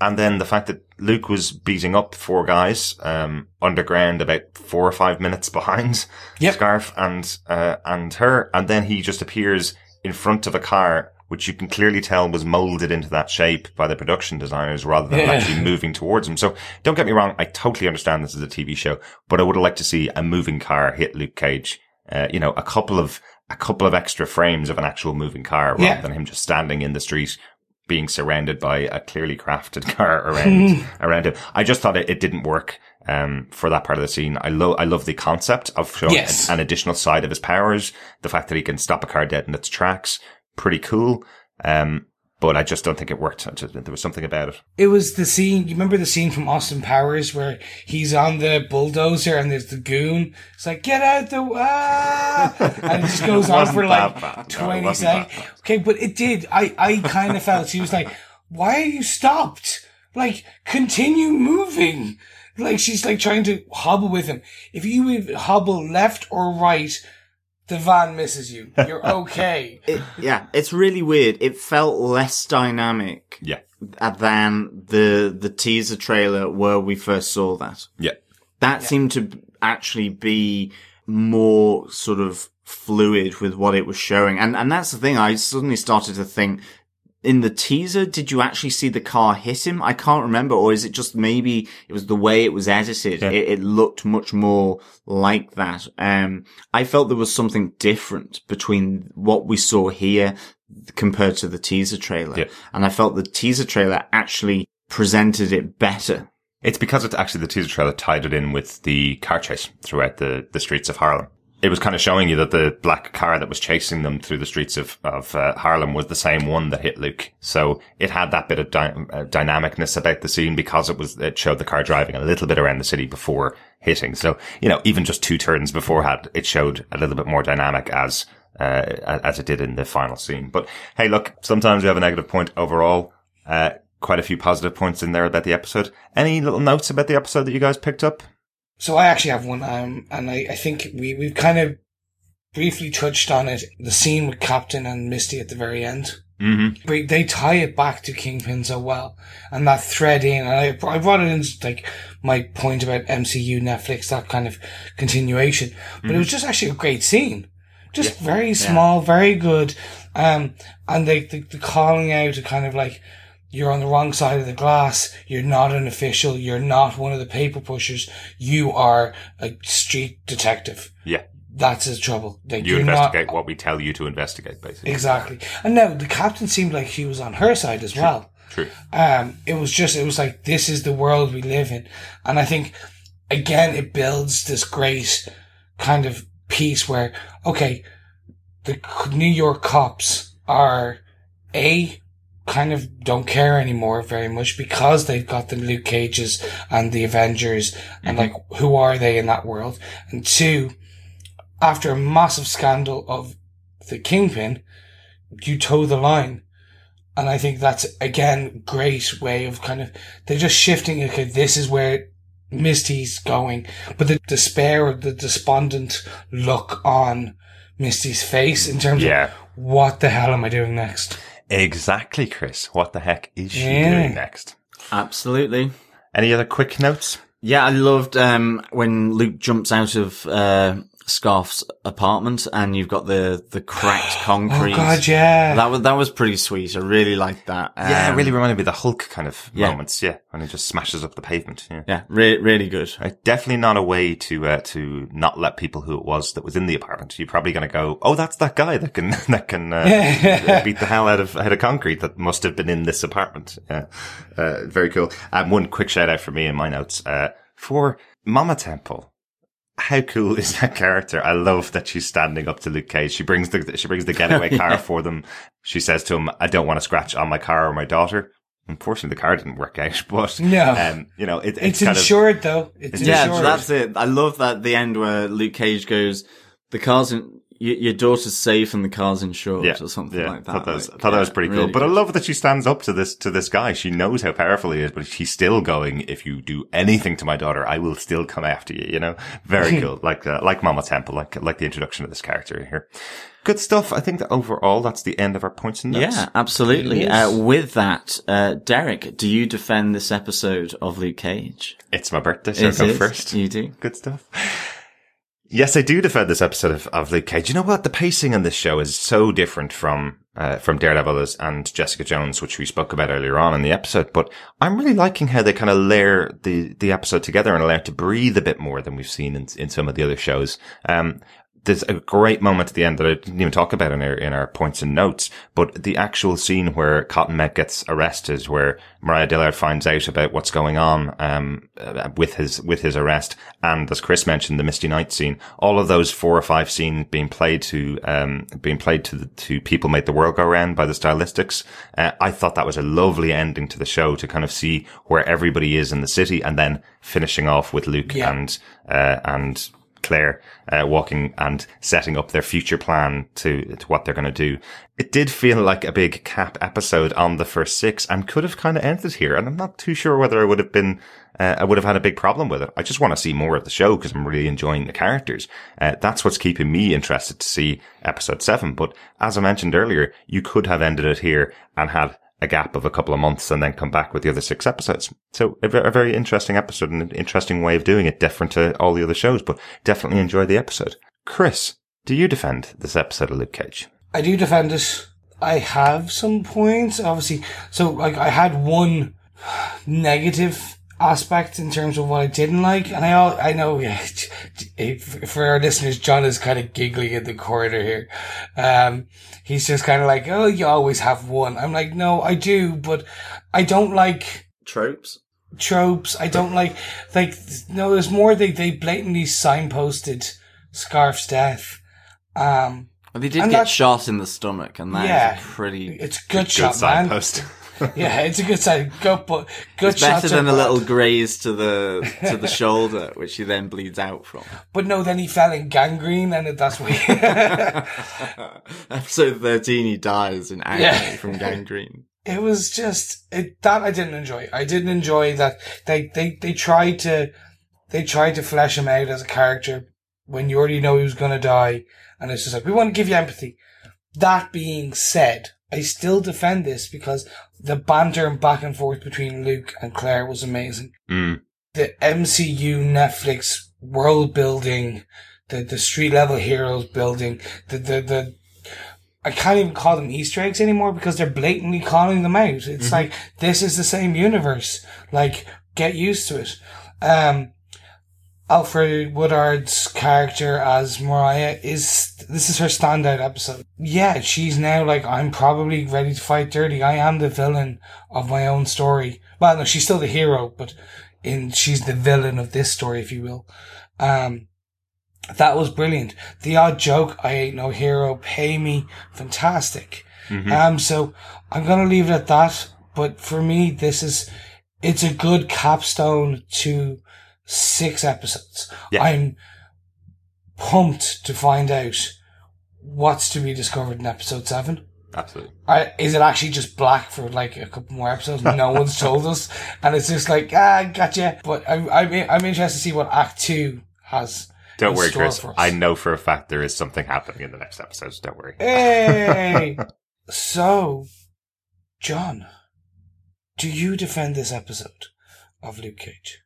And then the fact that Luke was beating up four guys, um, underground about four or five minutes behind Yep. Scarfe and, uh, and her. And then he just appears in front of a car, which you can clearly tell was molded into that shape by the production designers rather than Yeah. actually moving towards him. So don't get me wrong. I totally understand this is a TV show, but I would have liked to see a moving car hit Luke Cage. Uh, you know, a couple of, a couple of extra frames of an actual moving car rather Yeah. than him just standing in the street being surrounded by a clearly crafted [laughs] car around [laughs] around him. I just thought it, it didn't work um, for that part of the scene. I love I love the concept of showing Yes. an, an additional side of his powers. The fact that he can stop a car dead in its tracks, pretty cool. Um, but I just don't think it worked. Just, there was something about it. It was the scene. You remember the scene from Austin Powers where he's on the bulldozer and there's the goon. It's like get out the ah, [laughs] and it just goes on for like bad. No, twenty wasn't seconds. Okay, but it did. I I kind of felt she was like, "Why are you stopped? Like continue moving." Like she's like trying to hobble with him. If you would hobble left or right, the van misses you. You're [laughs] okay. It, yeah, it's really weird. It felt less dynamic Yeah. uh, than the the teaser trailer where we first saw that. Yeah. That seemed to actually be more sort of fluid with what it was showing. And and that's the thing. I suddenly started to think in the teaser, did you actually see the car hit him? I can't remember. Or is it just maybe it was the way it was edited? Yeah. It, it looked much more like that. Um, I felt there was something different between what we saw here compared to the teaser trailer. Yeah. And I felt the teaser trailer actually presented it better. It's because it's actually the teaser trailer tied it in with the car chase throughout the, the streets of Harlem. It was kind of showing you that the black car that was chasing them through the streets of, of uh, Harlem was the same one that hit Luke. So it had that bit of dy- uh, dynamicness about the scene because it was, it showed the car driving a little bit around the city before hitting. So, you know, even just two turns beforehand, it showed a little bit more dynamic as, uh, as it did in the final scene. But hey, look, sometimes we have a negative point overall. Uh, quite a few positive points in there about the episode. Any little notes about the episode that you guys picked up? So I actually have one, um, and I, I think we, we've kind of briefly touched on it. The scene with Captain and Misty at the very end. Mm-hmm. But they tie it back to Kingpin so well. And that thread in, and I, I brought it in like my point about MCU, Netflix, that kind of continuation. But it was just actually a great scene. Just very small, very good. Um, and they, the, the calling out to kind of like, you're on the wrong side of the glass. You're not an official. You're not one of the paper pushers. You are a street detective. Yeah. That's the trouble. Like, You investigate not, what we tell you to investigate, basically. Exactly. And now the captain seemed like he was on her side as well. True. Um, it was just, it was like, this is the world we live in. And I think, again, it builds this great kind of piece where, okay, the New York cops are A, kind of don't care anymore very much because they've got the Luke Cages and the Avengers and mm-hmm. like, who are they in that world? And two, after a massive scandal of the Kingpin, you toe the line. And I think that's again great way of kind of they're just shifting. Okay, this is where Misty's going, but the despair or the despondent look on Misty's face in terms Yeah. of what the hell am I doing next? Exactly, Chris. What the heck is she Yeah. doing next? Absolutely. Any other quick notes? Yeah, I loved um, when Luke jumps out of uh, Scarfe's apartment and you've got the the cracked [gasps] concrete. Oh. God, yeah. That was that was pretty sweet. I really liked that. yeah, it Um, really reminded me of the Hulk kind of yeah. moments. Yeah, when he just smashes up the pavement. Yeah. Yeah, re- really good. Definitely not a way to uh, to not let people who it was that was in the apartment. You're probably going to go, "Oh, that's that guy that can [laughs] that can uh, [laughs] beat the hell out of out of concrete that must have been in this apartment." Yeah, uh, very cool. Um, one quick shout out for me in my notes uh, for Mama Temple. How cool is that character? I love that she's standing up to Luke Cage. She brings the she brings the getaway [laughs] car for them. She says to him, "I don't want to scratch on my car or my daughter." Unfortunately, the car didn't work out, [laughs] but No. um, you know, it, it's, it's kind of insured though. It's Yeah, insured. that's it. I love that the end where Luke Cage goes, "The car's in, y- your daughter's safe and the car's insured," yeah, or something yeah. like that. Thought that was, Like, thought that was pretty cool. really But I love that she stands up to this to this guy. She knows how powerful he is, but she's still going. If you do anything to my daughter, I will still come after you. You know, very [laughs] cool. Like uh, like Mama Temple, like like the introduction of this character here. Good stuff. I think that overall, that's the end of our points and notes. Yeah, absolutely. Uh, with that, uh, Derek, do you defend this episode of Luke Cage? It's my birthday, so It go is. first. You do. Good stuff. Yes, I do defend this episode of, of Luke Cage. You know what? The pacing on this show is so different from uh, from Daredevil and Jessica Jones, which we spoke about earlier on in the episode. But I'm really liking how they kind of layer the the episode together and allow it to breathe a bit more than we've seen in, in some of the other shows. Um, there's a great moment at the end that I didn't even talk about in our, in our points and notes, but the actual scene where Cottonmouth gets arrested, where Mariah Dillard finds out about what's going on, um, uh, with his, with his arrest. And as Chris mentioned, the Misty Knight scene, all of those four or five scenes being played to, um, being played to the, to people make the world go round by the stylistics. Uh, I thought that was a lovely ending to the show to kind of see where everybody is in the city and then finishing off with Luke Yeah. and, uh, and, Claire uh, walking and setting up their future plan to to what they're going to do. It did feel like a big cap episode on the first six, and could have kind of ended here. And I'm not too sure whether I would have been. Uh, I would have had a big problem with it. I just want to see more of the show because I'm really enjoying the characters. Uh, that's what's keeping me interested to see episode seven. But as I mentioned earlier, you could have ended it here and had a gap of a couple of months and then come back with the other six episodes. So a, a very interesting episode and an interesting way of doing it, different to all the other shows, but definitely enjoy the episode. Chris, do you defend this episode of Luke Cage? I do defend it. I have some points, obviously. So, like, I had one [sighs] negative aspect in terms of what I didn't like, and I al- I know, [laughs] yeah, for our listeners, John is kind of giggling in the corner here. Um, he's just kind of like, oh, you always have one. I'm like, no, I do, but I don't like Tropes. tropes. I don't like like no. There's more. They they blatantly signposted Scarfe's death. Um, Well, they did And get that's- shot in the stomach, and that is Yeah. a pretty. it's a good, Good shot, man. [laughs] [laughs] Yeah, it's a good sign. Good, but good It's better than a little graze to the to the shoulder, which he then bleeds out from. But no, then he fell in gangrene, and that's. He, [laughs] Episode thirteen, he dies in agony Yeah. from gangrene. it was just it, that I didn't enjoy. I didn't enjoy that they they they tried to they tried to flesh him out as a character when you already know he was going to die, and it's just like we want to give you empathy. That being said, I still defend this because the banter and back and forth between Luke and Claire was amazing. Mm. The MCU Netflix world building, the the street level heroes building, the the the I can't even call them Easter eggs anymore because they're blatantly calling them out. It's like this is the same universe. Like get used to it. Um, Alfre Woodard's character as Mariah is this is her standout episode. Yeah, she's now like I'm probably ready to fight dirty. I am the villain of my own story. Well, no, she's still the hero, but in she's the villain of this story, if you will. Um, that was brilliant. The odd joke, I ain't no hero, pay me, fantastic. Um, so I'm gonna leave it at that. But for me, this is, it's a good capstone to six episodes. Yeah. I'm pumped to find out what's to be discovered in episode seven. Absolutely. I, is it actually just black for like a couple more episodes? No [laughs] one's told us, and it's just like ah, gotcha. But I'm I'm I'm interested to see what Act Two has. Don't worry, Chris. I know for a fact there is something happening in the next episodes. Don't worry. Hey, [laughs] so John, do you defend this episode of Luke Cage?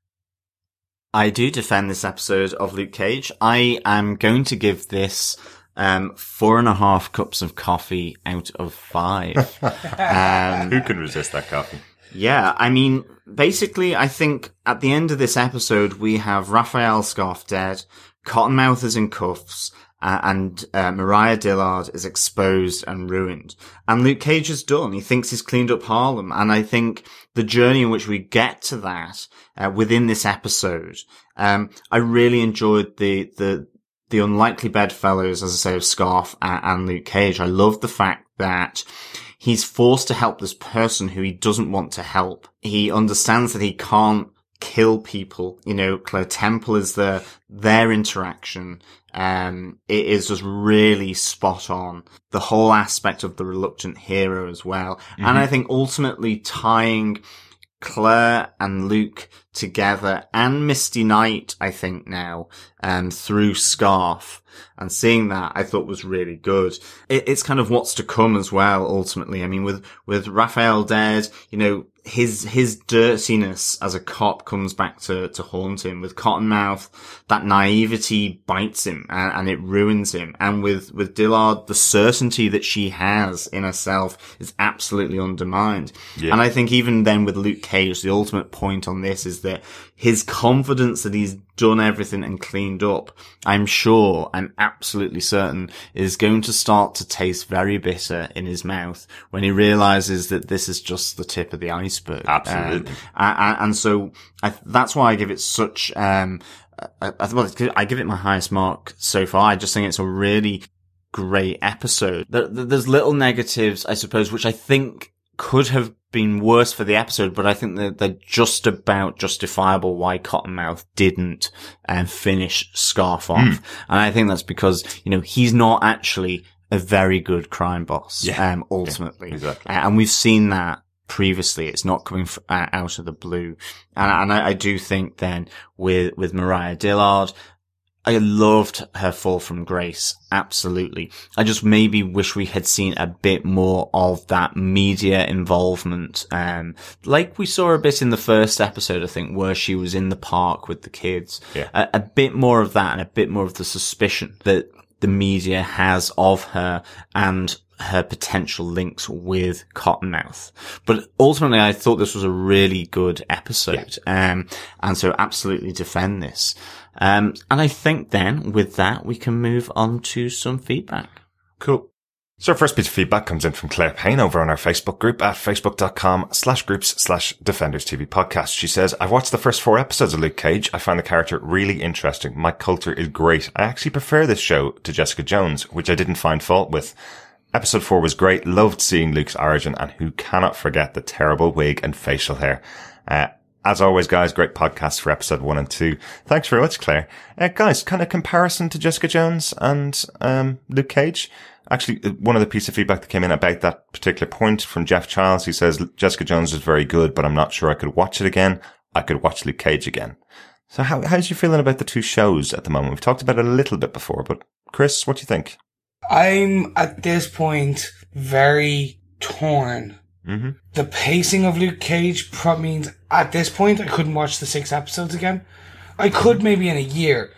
I do defend this episode of Luke Cage. I am going to give this um, four and a half cups of coffee out of five. [laughs] um, Who can resist that coffee? Yeah, I mean, basically, I think at the end of this episode, we have Rafael Scarfe dead, Cottonmouth is in cuffs, uh, and uh, Mariah Dillard is exposed and ruined. And Luke Cage is done. He thinks he's cleaned up Harlem. And I think the journey in which we get to that uh, within this episode, um, I really enjoyed the, the, the unlikely bedfellows, as I say, of Scarfe and, and Luke Cage. I love the fact that he's forced to help this person who he doesn't want to help. He understands that he can't kill people. You know, Claire Temple is the, their interaction. Um, it is just really spot on. The whole aspect of the reluctant hero as well. And I think ultimately tying Claire and Luke together and Misty Knight, I think now, um, through Scarfe and seeing that I thought was really good. It, it's kind of what's to come as well, ultimately. I mean, with, with Rafael dead, you know, his, his dirtiness as a cop comes back to, to haunt him. With Cottonmouth, that naivety bites him and, and it ruins him. And with, with Dillard, the certainty that she has in herself is absolutely undermined. Yeah. And I think even then with Luke Cage, the ultimate point on this is that his confidence that he's done everything and cleaned up, I'm sure, I'm absolutely certain, is going to start to taste very bitter in his mouth when he realizes that this is just the tip of the iceberg. Absolutely. Um, and, and so I, that's why I give it such, um, I, I, well, I give it my highest mark so far. I just think it's a really great episode. There, there's little negatives, I suppose, which I think could have been worse for the episode, but I think that they're just about justifiable why Cottonmouth didn't um, finish Scarfe off. Hmm. And I think that's because, you know, he's not actually a very good crime boss, Yeah. um, ultimately. exactly. Uh, And we've seen that previously. It's not coming f- uh, out of the blue. And, and I, I do think then with, with Mariah Dillard, I loved her fall from grace. Absolutely. I just maybe wish we had seen a bit more of that media involvement. Um, like we saw a bit in the first episode, I think, where she was in the park with the kids. Yeah. A, a bit more of that and a bit more of the suspicion that the media has of her and her potential links with Cottonmouth. But ultimately, I thought this was a really good episode. Um, and so absolutely defend this. Um, and I think then with that, we can move on to some feedback. Cool. So our first piece of feedback comes in from Claire Payne over on our Facebook group at facebook.com slash groups slash defenders TV podcast. She says, I've watched the first four episodes of Luke Cage. I find the character really interesting. Mike Colter is great. I actually prefer this show to Jessica Jones, which I didn't find fault with. Episode four was great. Loved seeing Luke's origin and who cannot forget the terrible wig and facial hair. Uh, as always, guys, great podcast for episode one and two. Thanks very much, Claire. Uh, guys, kind of comparison to Jessica Jones and um, Luke Cage. Actually, uh, one of the piece of feedback that came in about that particular point from Jeff Childs, he says Jessica Jones is very good, but I'm not sure I could watch it again. I could watch Luke Cage again. So how how's you feeling about the two shows at the moment? We've talked about it a little bit before, but Chris, what do you think? I'm at this point very torn. Mm-hmm. The pacing of Luke Cage pro- means at this point I couldn't watch the six episodes again. I could maybe in a year.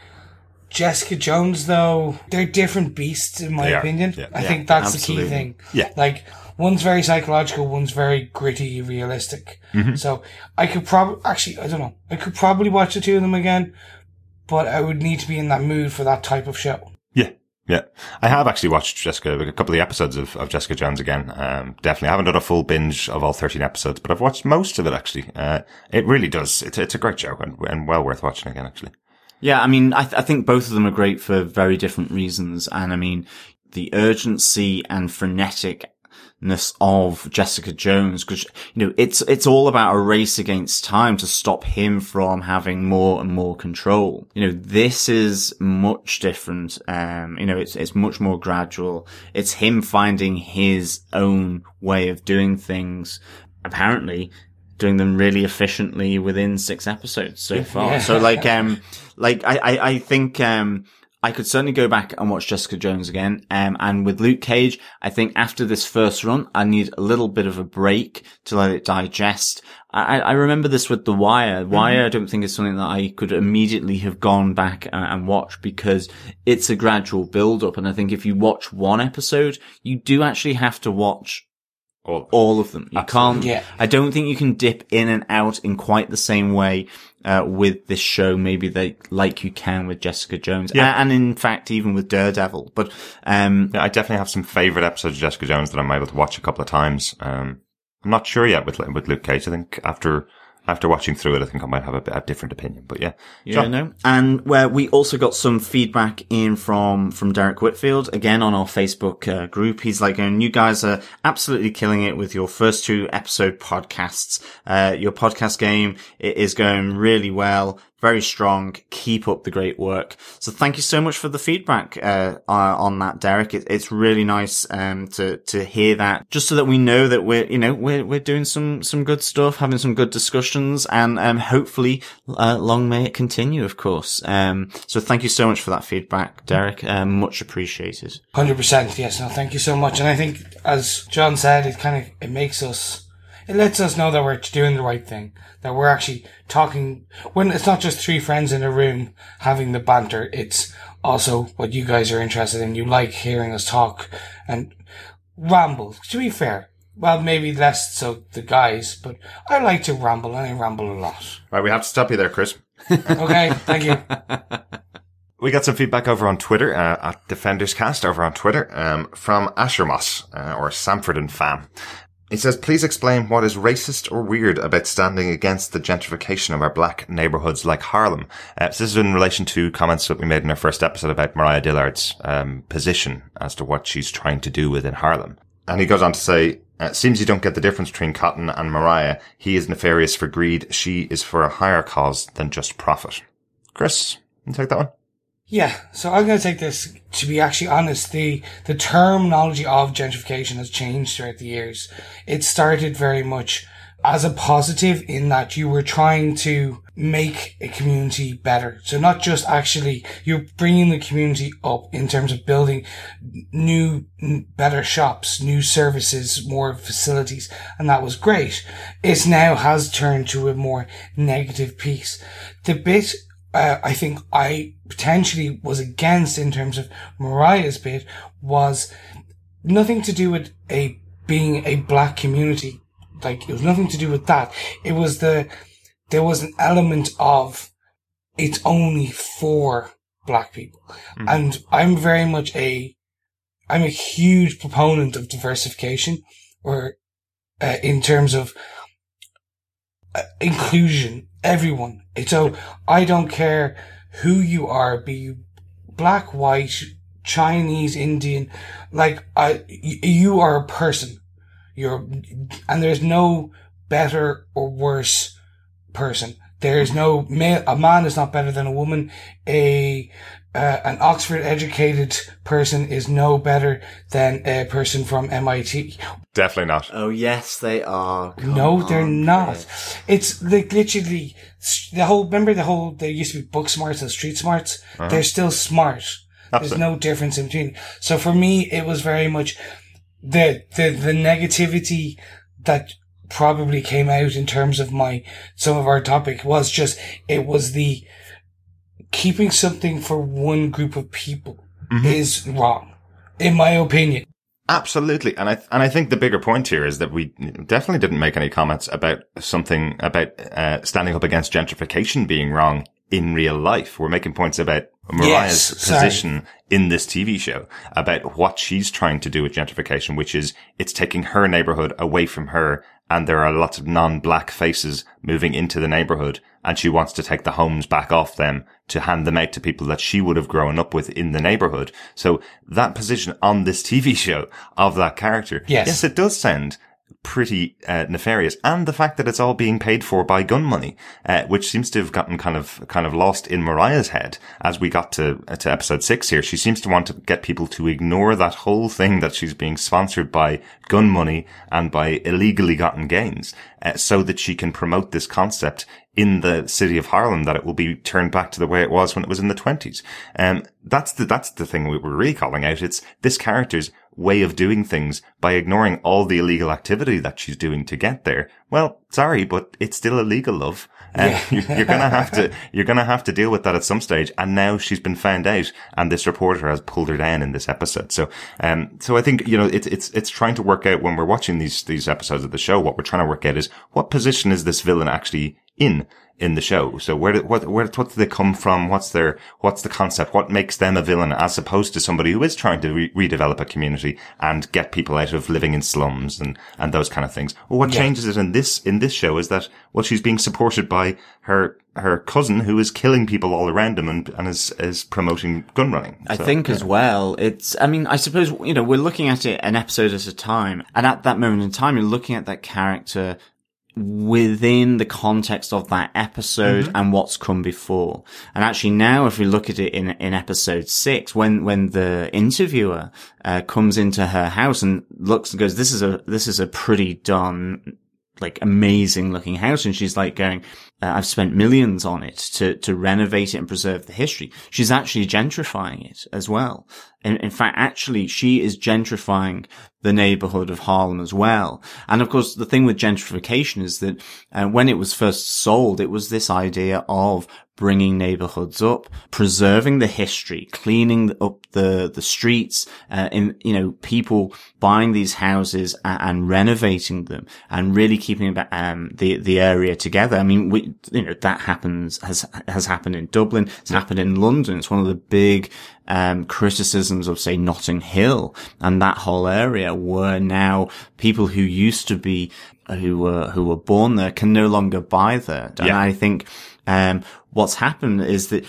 Jessica Jones, though, they're different beasts in my They opinion. yeah. I Yeah, think that's absolutely. the key thing. Yeah. Like, one's very psychological, one's very gritty, realistic. Mm-hmm. So I could probably, actually, I don't know, I could probably watch the two of them again, but I would need to be in that mood for that type of show. Yeah. I have actually watched Jessica, a couple of episodes of, of Jessica Jones again. Um, definitely I haven't done a full binge of all 13 episodes, but I've watched most of it actually. Uh, it really does. It's, it's a great show and, and well worth watching again, actually. Yeah, I mean, I, th- I think both of them are great for very different reasons. And I mean, the urgency and freneticness of Jessica Jones, because, you know, it's, it's all about a race against time to stop him from having more and more control. You know, this is much different. Um, you know, it's, it's much more gradual. It's him finding his own way of doing things. Apparently, doing them really efficiently within six episodes so far. Yeah. [laughs] So like, um, like I, I, I think, um, I could certainly go back and watch Jessica Jones again. Um, and with Luke Cage, I think after this first run, I need a little bit of a break to let it digest. I, I remember this with The Wire. Wire, I don't think is something that I could immediately have gone back and, and watched because it's a gradual build up. And I think if you watch one episode, you do actually have to watch All, all of them. You can't. Yeah. I don't think you can dip in and out in quite the same way uh, with this show. Maybe they like you can with Jessica Jones, Yeah. A- and in fact even with Daredevil. But um, yeah, I definitely have some favorite episodes of Jessica Jones that I'm able to watch a couple of times. Um, I'm not sure yet with, with Luke Cage. I think after, after watching through it, I think I might have a, bit, a different opinion, but yeah. Yeah, John? no. And where we also got some feedback in from from Derek Whitfield again on our Facebook uh, group. He's like, going, "You guys are absolutely killing it with your first two episode podcasts. Uh, your podcast game i- is going really well." Very strong. Keep up the great work. So thank you so much for the feedback uh, uh, on that, Derek. It, it's really nice um, to to hear that, just so that we know that we're you know we're we're doing some some good stuff, having some good discussions, and um, hopefully uh, long may it continue. Of course. Um, so thank you so much for that feedback, Derek. Um, much appreciated. Hundred percent, yes. No, thank you so much. And I think, as John said, it kind of it makes us, it lets us know that we're doing the right thing. That we're actually talking. When it's not just three friends in a room having the banter, it's also what you guys are interested in. You like hearing us talk and ramble. To be fair, well, maybe less so the guys, but I like to ramble and I ramble a lot. Right, we have to stop you there, Chris. [laughs] Okay, thank you. [laughs] We got some feedback over on Twitter, uh, at DefendersCast over on Twitter, um, from Asher Moss, uh, or Samford and Fam. He says, please explain what is racist or weird about standing against the gentrification of our black neighborhoods like Harlem. Uh, so this is in relation to comments that we made in our first episode about Mariah Dillard's um, position as to what she's trying to do within Harlem. And he goes on to say, it seems you don't get the difference between Cotton and Mariah. He is nefarious for greed. She is for a higher cause than just profit. Chris, you take that one? Yeah, so I'm going to take this. To be actually honest, the the terminology of gentrification has changed throughout the years. It started very much as a positive in that you were trying to make a community better. So not just actually you're bringing the community up in terms of building new, better shops, new services, more facilities, and that was great. It now has turned to a more negative piece. The bit uh, I think I potentially was against in terms of Mariah's bit was nothing to do with a being a black community. Like it was nothing to do with that. It was the there was an element of it's only for black people, and I'm very much a I'm a huge proponent of diversification, or uh, in terms of uh, inclusion, everyone. So I don't care who you are, be you black, white, Chinese, Indian, like I, you are a person. You're, and there's no better or worse person. There's no male, a man is not better than a woman. A, uh, an Oxford educated person is no better than a person from MIT. Definitely not. Oh yes, they are. Come No, they're on, not. Chris. It's like literally the whole. Remember the whole. There used to be book smarts and street smarts. They're still smart. There's no difference in between. So for me, it was very much the the the negativity that probably came out in terms of my some of our topic was just it was the keeping something for one group of people is wrong, in my opinion. Absolutely. And I, and I think the bigger point here is that we definitely didn't make any comments about something about, uh, standing up against gentrification being wrong in real life. We're making points about Mariah's Yes, position in this TV show about what she's trying to do with gentrification, which is it's taking her neighborhood away from her. And there are lots of non-black faces moving into the neighborhood and she wants to take the homes back off them to hand them out to people that she would have grown up with in the neighborhood. So that position on this TV [laughs] show of that character. Yes. Yes, it does sound pretty uh, nefarious, and the fact that it's all being paid for by gun money, uh, which seems to have gotten kind of kind of lost in Mariah's head as we got to to episode six here. She seems to want to get people to ignore that whole thing that she's being sponsored by gun money and by illegally gotten gains, uh, so that she can promote this concept in the city of Harlem that it will be turned back to the way it was when it was in the twenties. Um, that's the that's the thing we we're really calling out. It's this character's way of doing things by ignoring all the illegal activity that she's doing to get there. Well, sorry, but it's still illegal, love. And you're, [laughs] you're gonna have to, you're gonna have to deal with that at some stage. And now she's been found out and this reporter has pulled her down in this episode. So, um, so I think, you know, it's, it's, it's trying to work out when we're watching these, these episodes of the show, what we're trying to work out is what position is this villain actually in? In the show. So where what, where, what do they come from? What's their, what's the concept? What makes them a villain as opposed to somebody who is trying to re- redevelop a community and get people out of living in slums and, and those kind of things? Well, what Yeah. changes it in this, in this show is that, well, she's being supported by her, her cousin who is killing people all around him and, and is, is promoting gun running. I So, think as well, it's, I mean, I suppose, you know, we're looking at it an episode at a time. And at that moment in time, you're looking at that character within the context of that episode and what's come before. And actually now, if we look at it in, in episode six, when, when the interviewer, uh, comes into her house and looks and goes, this is a, this is a pretty done, like amazing looking house. And she's like going, uh, I've spent millions on it to, to renovate it and preserve the history. She's actually gentrifying it as well. In, in fact, actually, she is gentrifying the neighborhood of Harlem as well. And of course, the thing with gentrification is that uh, when it was first sold, it was this idea of bringing neighborhoods up, preserving the history, cleaning up the, the streets, uh, in, you know, people buying these houses and, and renovating them and really keeping um, the, the area together. I mean, we, you know, that happens, has, has happened in Dublin. It's happened in London. It's one of the big, um, criticisms of say Notting Hill and that whole area were now people who used to be who were who were born there can no longer buy there. And Yeah. I think um, what's happened is that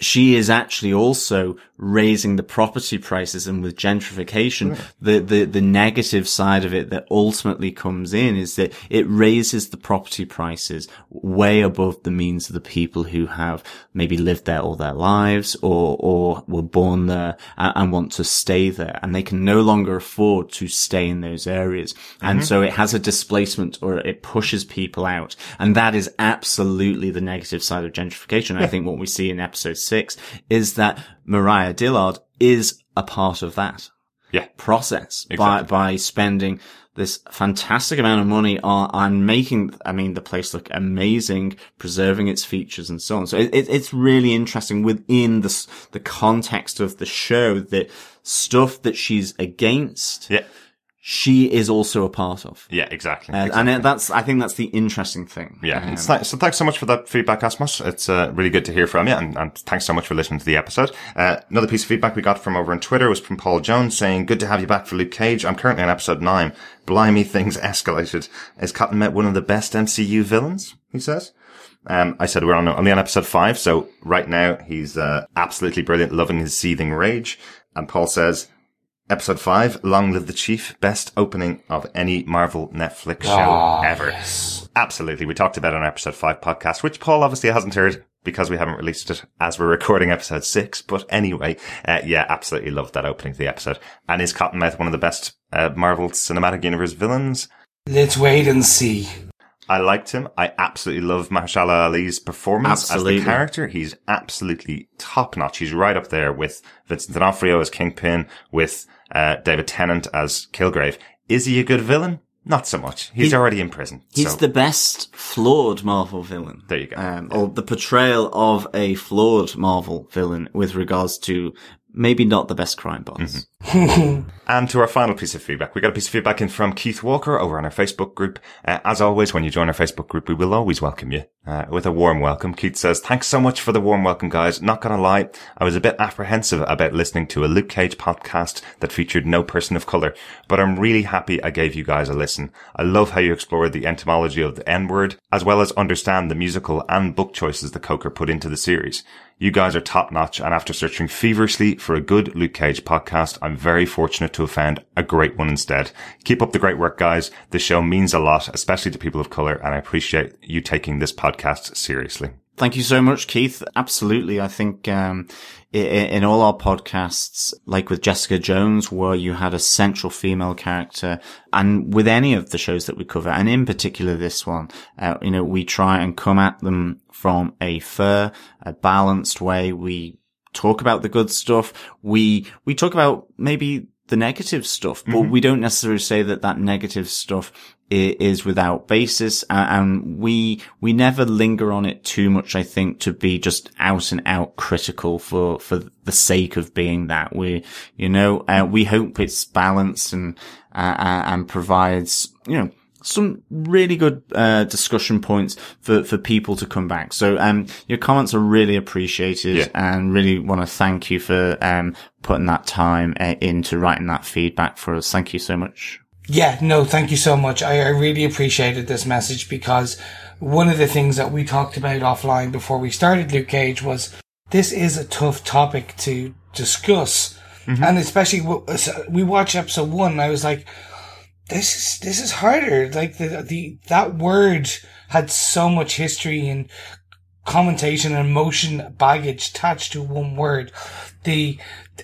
she is actually also raising the property prices and with gentrification, the, the, the negative side of it that ultimately comes in is that it raises the property prices way above the means of the people who have maybe lived there all their lives or, or were born there and, and want to stay there and they can no longer afford to stay in those areas. And mm-hmm. so it has a displacement or it pushes people out. And that is absolutely the negative side of gentrification. I think what we see in episode six is that Mariah Dillard is a part of that Yeah. process by, Exactly. by spending this fantastic amount of money on, on making, I mean, the place look amazing, preserving its features and so on. So it, it, it's really interesting within the, the context of the show that stuff that she's against, Yeah. She is also a part of. Yeah, exactly. And, exactly. and that's, I think that's the interesting thing. Yeah, Um, it's nice. So thanks so much for that feedback, Asmus. It's uh, really good to hear from you, and, and thanks so much for listening to the episode. Uh, another piece of feedback we got from over on Twitter was from Paul Jones saying, "Good to have you back for Luke Cage. I'm currently on episode nine. Blimey, things [laughs] escalated. Is Cottonmouth one of the best MCU villains?" He says. Um, I said we're on only on episode five, so right now he's uh, absolutely brilliant, loving his seething rage. And Paul says, Episode 5, Long Live the Chief, best opening of any Marvel Netflix show ever. Absolutely. We talked about it on episode 5 podcast, which Paul obviously hasn't heard because we haven't released it as we're recording episode 6. But anyway, uh, yeah, absolutely loved that opening to the episode. And is Cottonmouth one of the best uh, Marvel Cinematic Universe villains? Let's wait and see. I liked him. I absolutely love Mahershala Ali's performance Absolutely. as the character. He's absolutely top notch. He's right up there with Vincent D'Onofrio as Kingpin, with uh, David Tennant as Kilgrave. Is he a good villain? Not so much. He's He- already in prison. He's so the best flawed Marvel villain. There you go. Um, or the portrayal of a flawed Marvel villain with regards to maybe not the best crime boss. [laughs] And to our final piece of feedback, we got a piece of feedback in from Keith Walker over on our Facebook group. Uh, as always, when you join our Facebook group, we will always welcome you uh, with a warm welcome. Keith says, "Thanks so much for the warm welcome, guys. Not gonna lie, I was a bit apprehensive about listening to a Luke Cage podcast that featured no person of color, but I'm really happy I gave you guys a listen. I love how you explored the etymology of the N word, as well as understand the musical and book choices Cheo Coker put into the series." You guys are top notch, and after searching feverishly for a good Luke Cage podcast, I'm very fortunate to have found a great one instead. Keep up the great work, guys. The show means a lot, especially to people of color, and I appreciate you taking this podcast seriously. Thank you so much, Keith. Absolutely. I think, um, in all our podcasts, like with Jessica Jones, where you had a central female character, and with any of the shows that we cover, and in particular this one, uh, you know, we try and come at them from a fair, a balanced way. We talk about the good stuff. We, we talk about maybe the negative stuff, but we don't necessarily say that that negative stuff is without basis. And we, we never linger on it too much, I think, to be just out and out critical for, for the sake of being that. We, you know, uh, we hope it's balanced and, uh, uh, and provides, you know, some really good uh, discussion points for, for people to come back. So um, your comments are really appreciated, Yeah. and really want to thank you for um, putting that time uh, into writing that feedback for us. Thank you so much. Yeah, no, thank you so much. I, I really appreciated this message because one of the things that we talked about offline before we started Luke Cage was this is a tough topic to discuss. And especially, we watched episode one and I was like, this is, this is harder. Like the, the, that word had so much history and commentation and emotion baggage attached to one word. The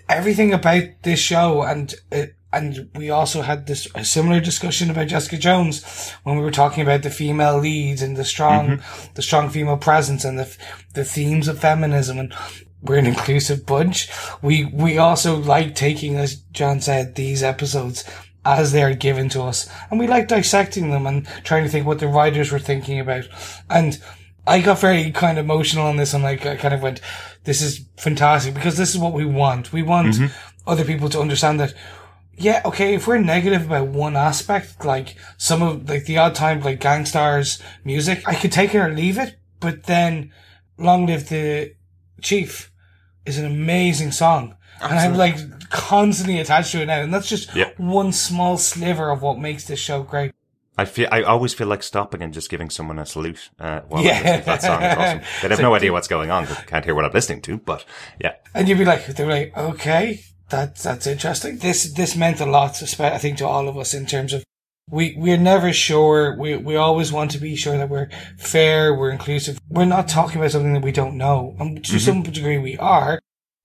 everything about this show and it, and we also had this a similar discussion about Jessica Jones when we were talking about the female leads and the strong mm-hmm. the strong female presence and the the themes of feminism and we're an inclusive bunch. We we also like taking, as John said, these episodes as they're given to us, and we like dissecting them and trying to think what the writers were thinking about. And I got very kind of emotional on this and like I kind of went, this is fantastic because this is what we want. We want mm-hmm. other people to understand that yeah, okay, if we're negative about one aspect, like some of like the odd time like Gang Starr's music, I could take it or leave it, but then Long Live the Chief is an amazing song. And I'm like constantly attached to it now. And that's just Yeah. One small sliver of what makes this show great. I feel I always feel like stopping and just giving someone a salute uh, while Yeah. Listening to that song. It's awesome. They have no idea what's going on because they can't hear what I'm listening to. But yeah, And you'd be like, they're like, okay, that's, that's interesting. This, this meant a lot, I think, to all of us in terms of we, we're never sure. We, we always want to be sure that we're fair, we're inclusive. We're not talking about something that we don't know. And to some degree we are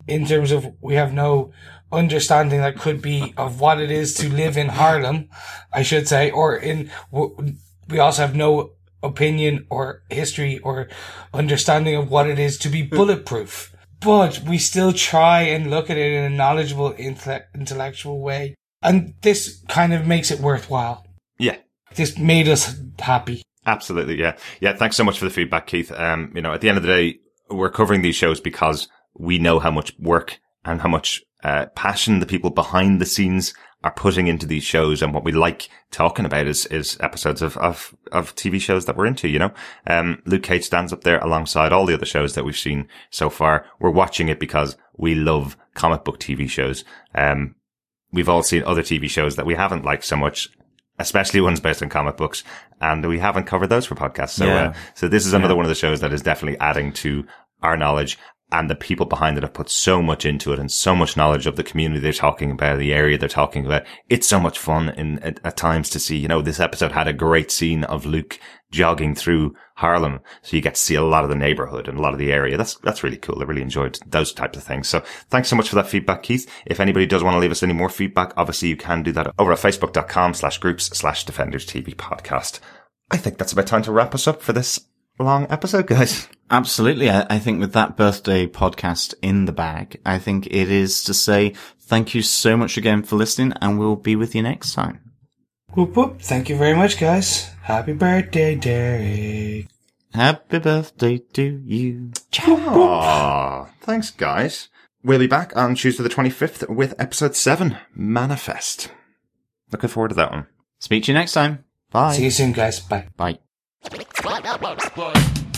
in terms of we have no understanding that could be of what it is to live in Harlem, I should say, or in, we also have no opinion or history or understanding of what it is to be bulletproof. But we still try and look at it in a knowledgeable, intellectual way. And this kind of makes it worthwhile. yeah. This made us happy. Absolutely, yeah, yeah. Thanks so much for the feedback, Keith. Um, you know, at the end of the day, we're covering these shows because we know how much work and how much uh, passion the people behind the scenes are putting into these shows, and what we like talking about is is episodes of of of TV shows that we're into. You know, um, Luke Cage stands up there alongside all the other shows that we've seen so far. We're watching it because we love comic book TV shows. Um, we've all seen other TV shows that we haven't liked so much, especially ones based on comic books, and we haven't covered those for podcasts. So, Yeah. uh, so this is another one of the shows that is definitely adding to our knowledge. And the people behind it have put so much into it and so much knowledge of the community they're talking about, the area they're talking about. It's so much fun in, at, at times to see, you know, this episode had a great scene of Luke jogging through Harlem. So you get to see a lot of the neighborhood and a lot of the area. That's, that's really cool. I really enjoyed those types of things. So thanks so much for that feedback, Keith. If anybody does want to leave us any more feedback, obviously you can do that over at facebook.com slash groups slash defenders TV podcast. I think that's about time to wrap us up for this long episode, guys. Absolutely. I, I think with that birthday podcast in the bag, I think it is to say thank you so much again for listening and we'll be with you next time. Whoop whoop. Thank you very much, guys. Happy birthday, Derek. Happy birthday to you. Aw, [laughs] thanks, guys. We'll be back on Tuesday the 25th with episode 7, Manifest. Looking forward to that one. Speak to you next time. Bye. See you soon, guys. Bye. Bye. What?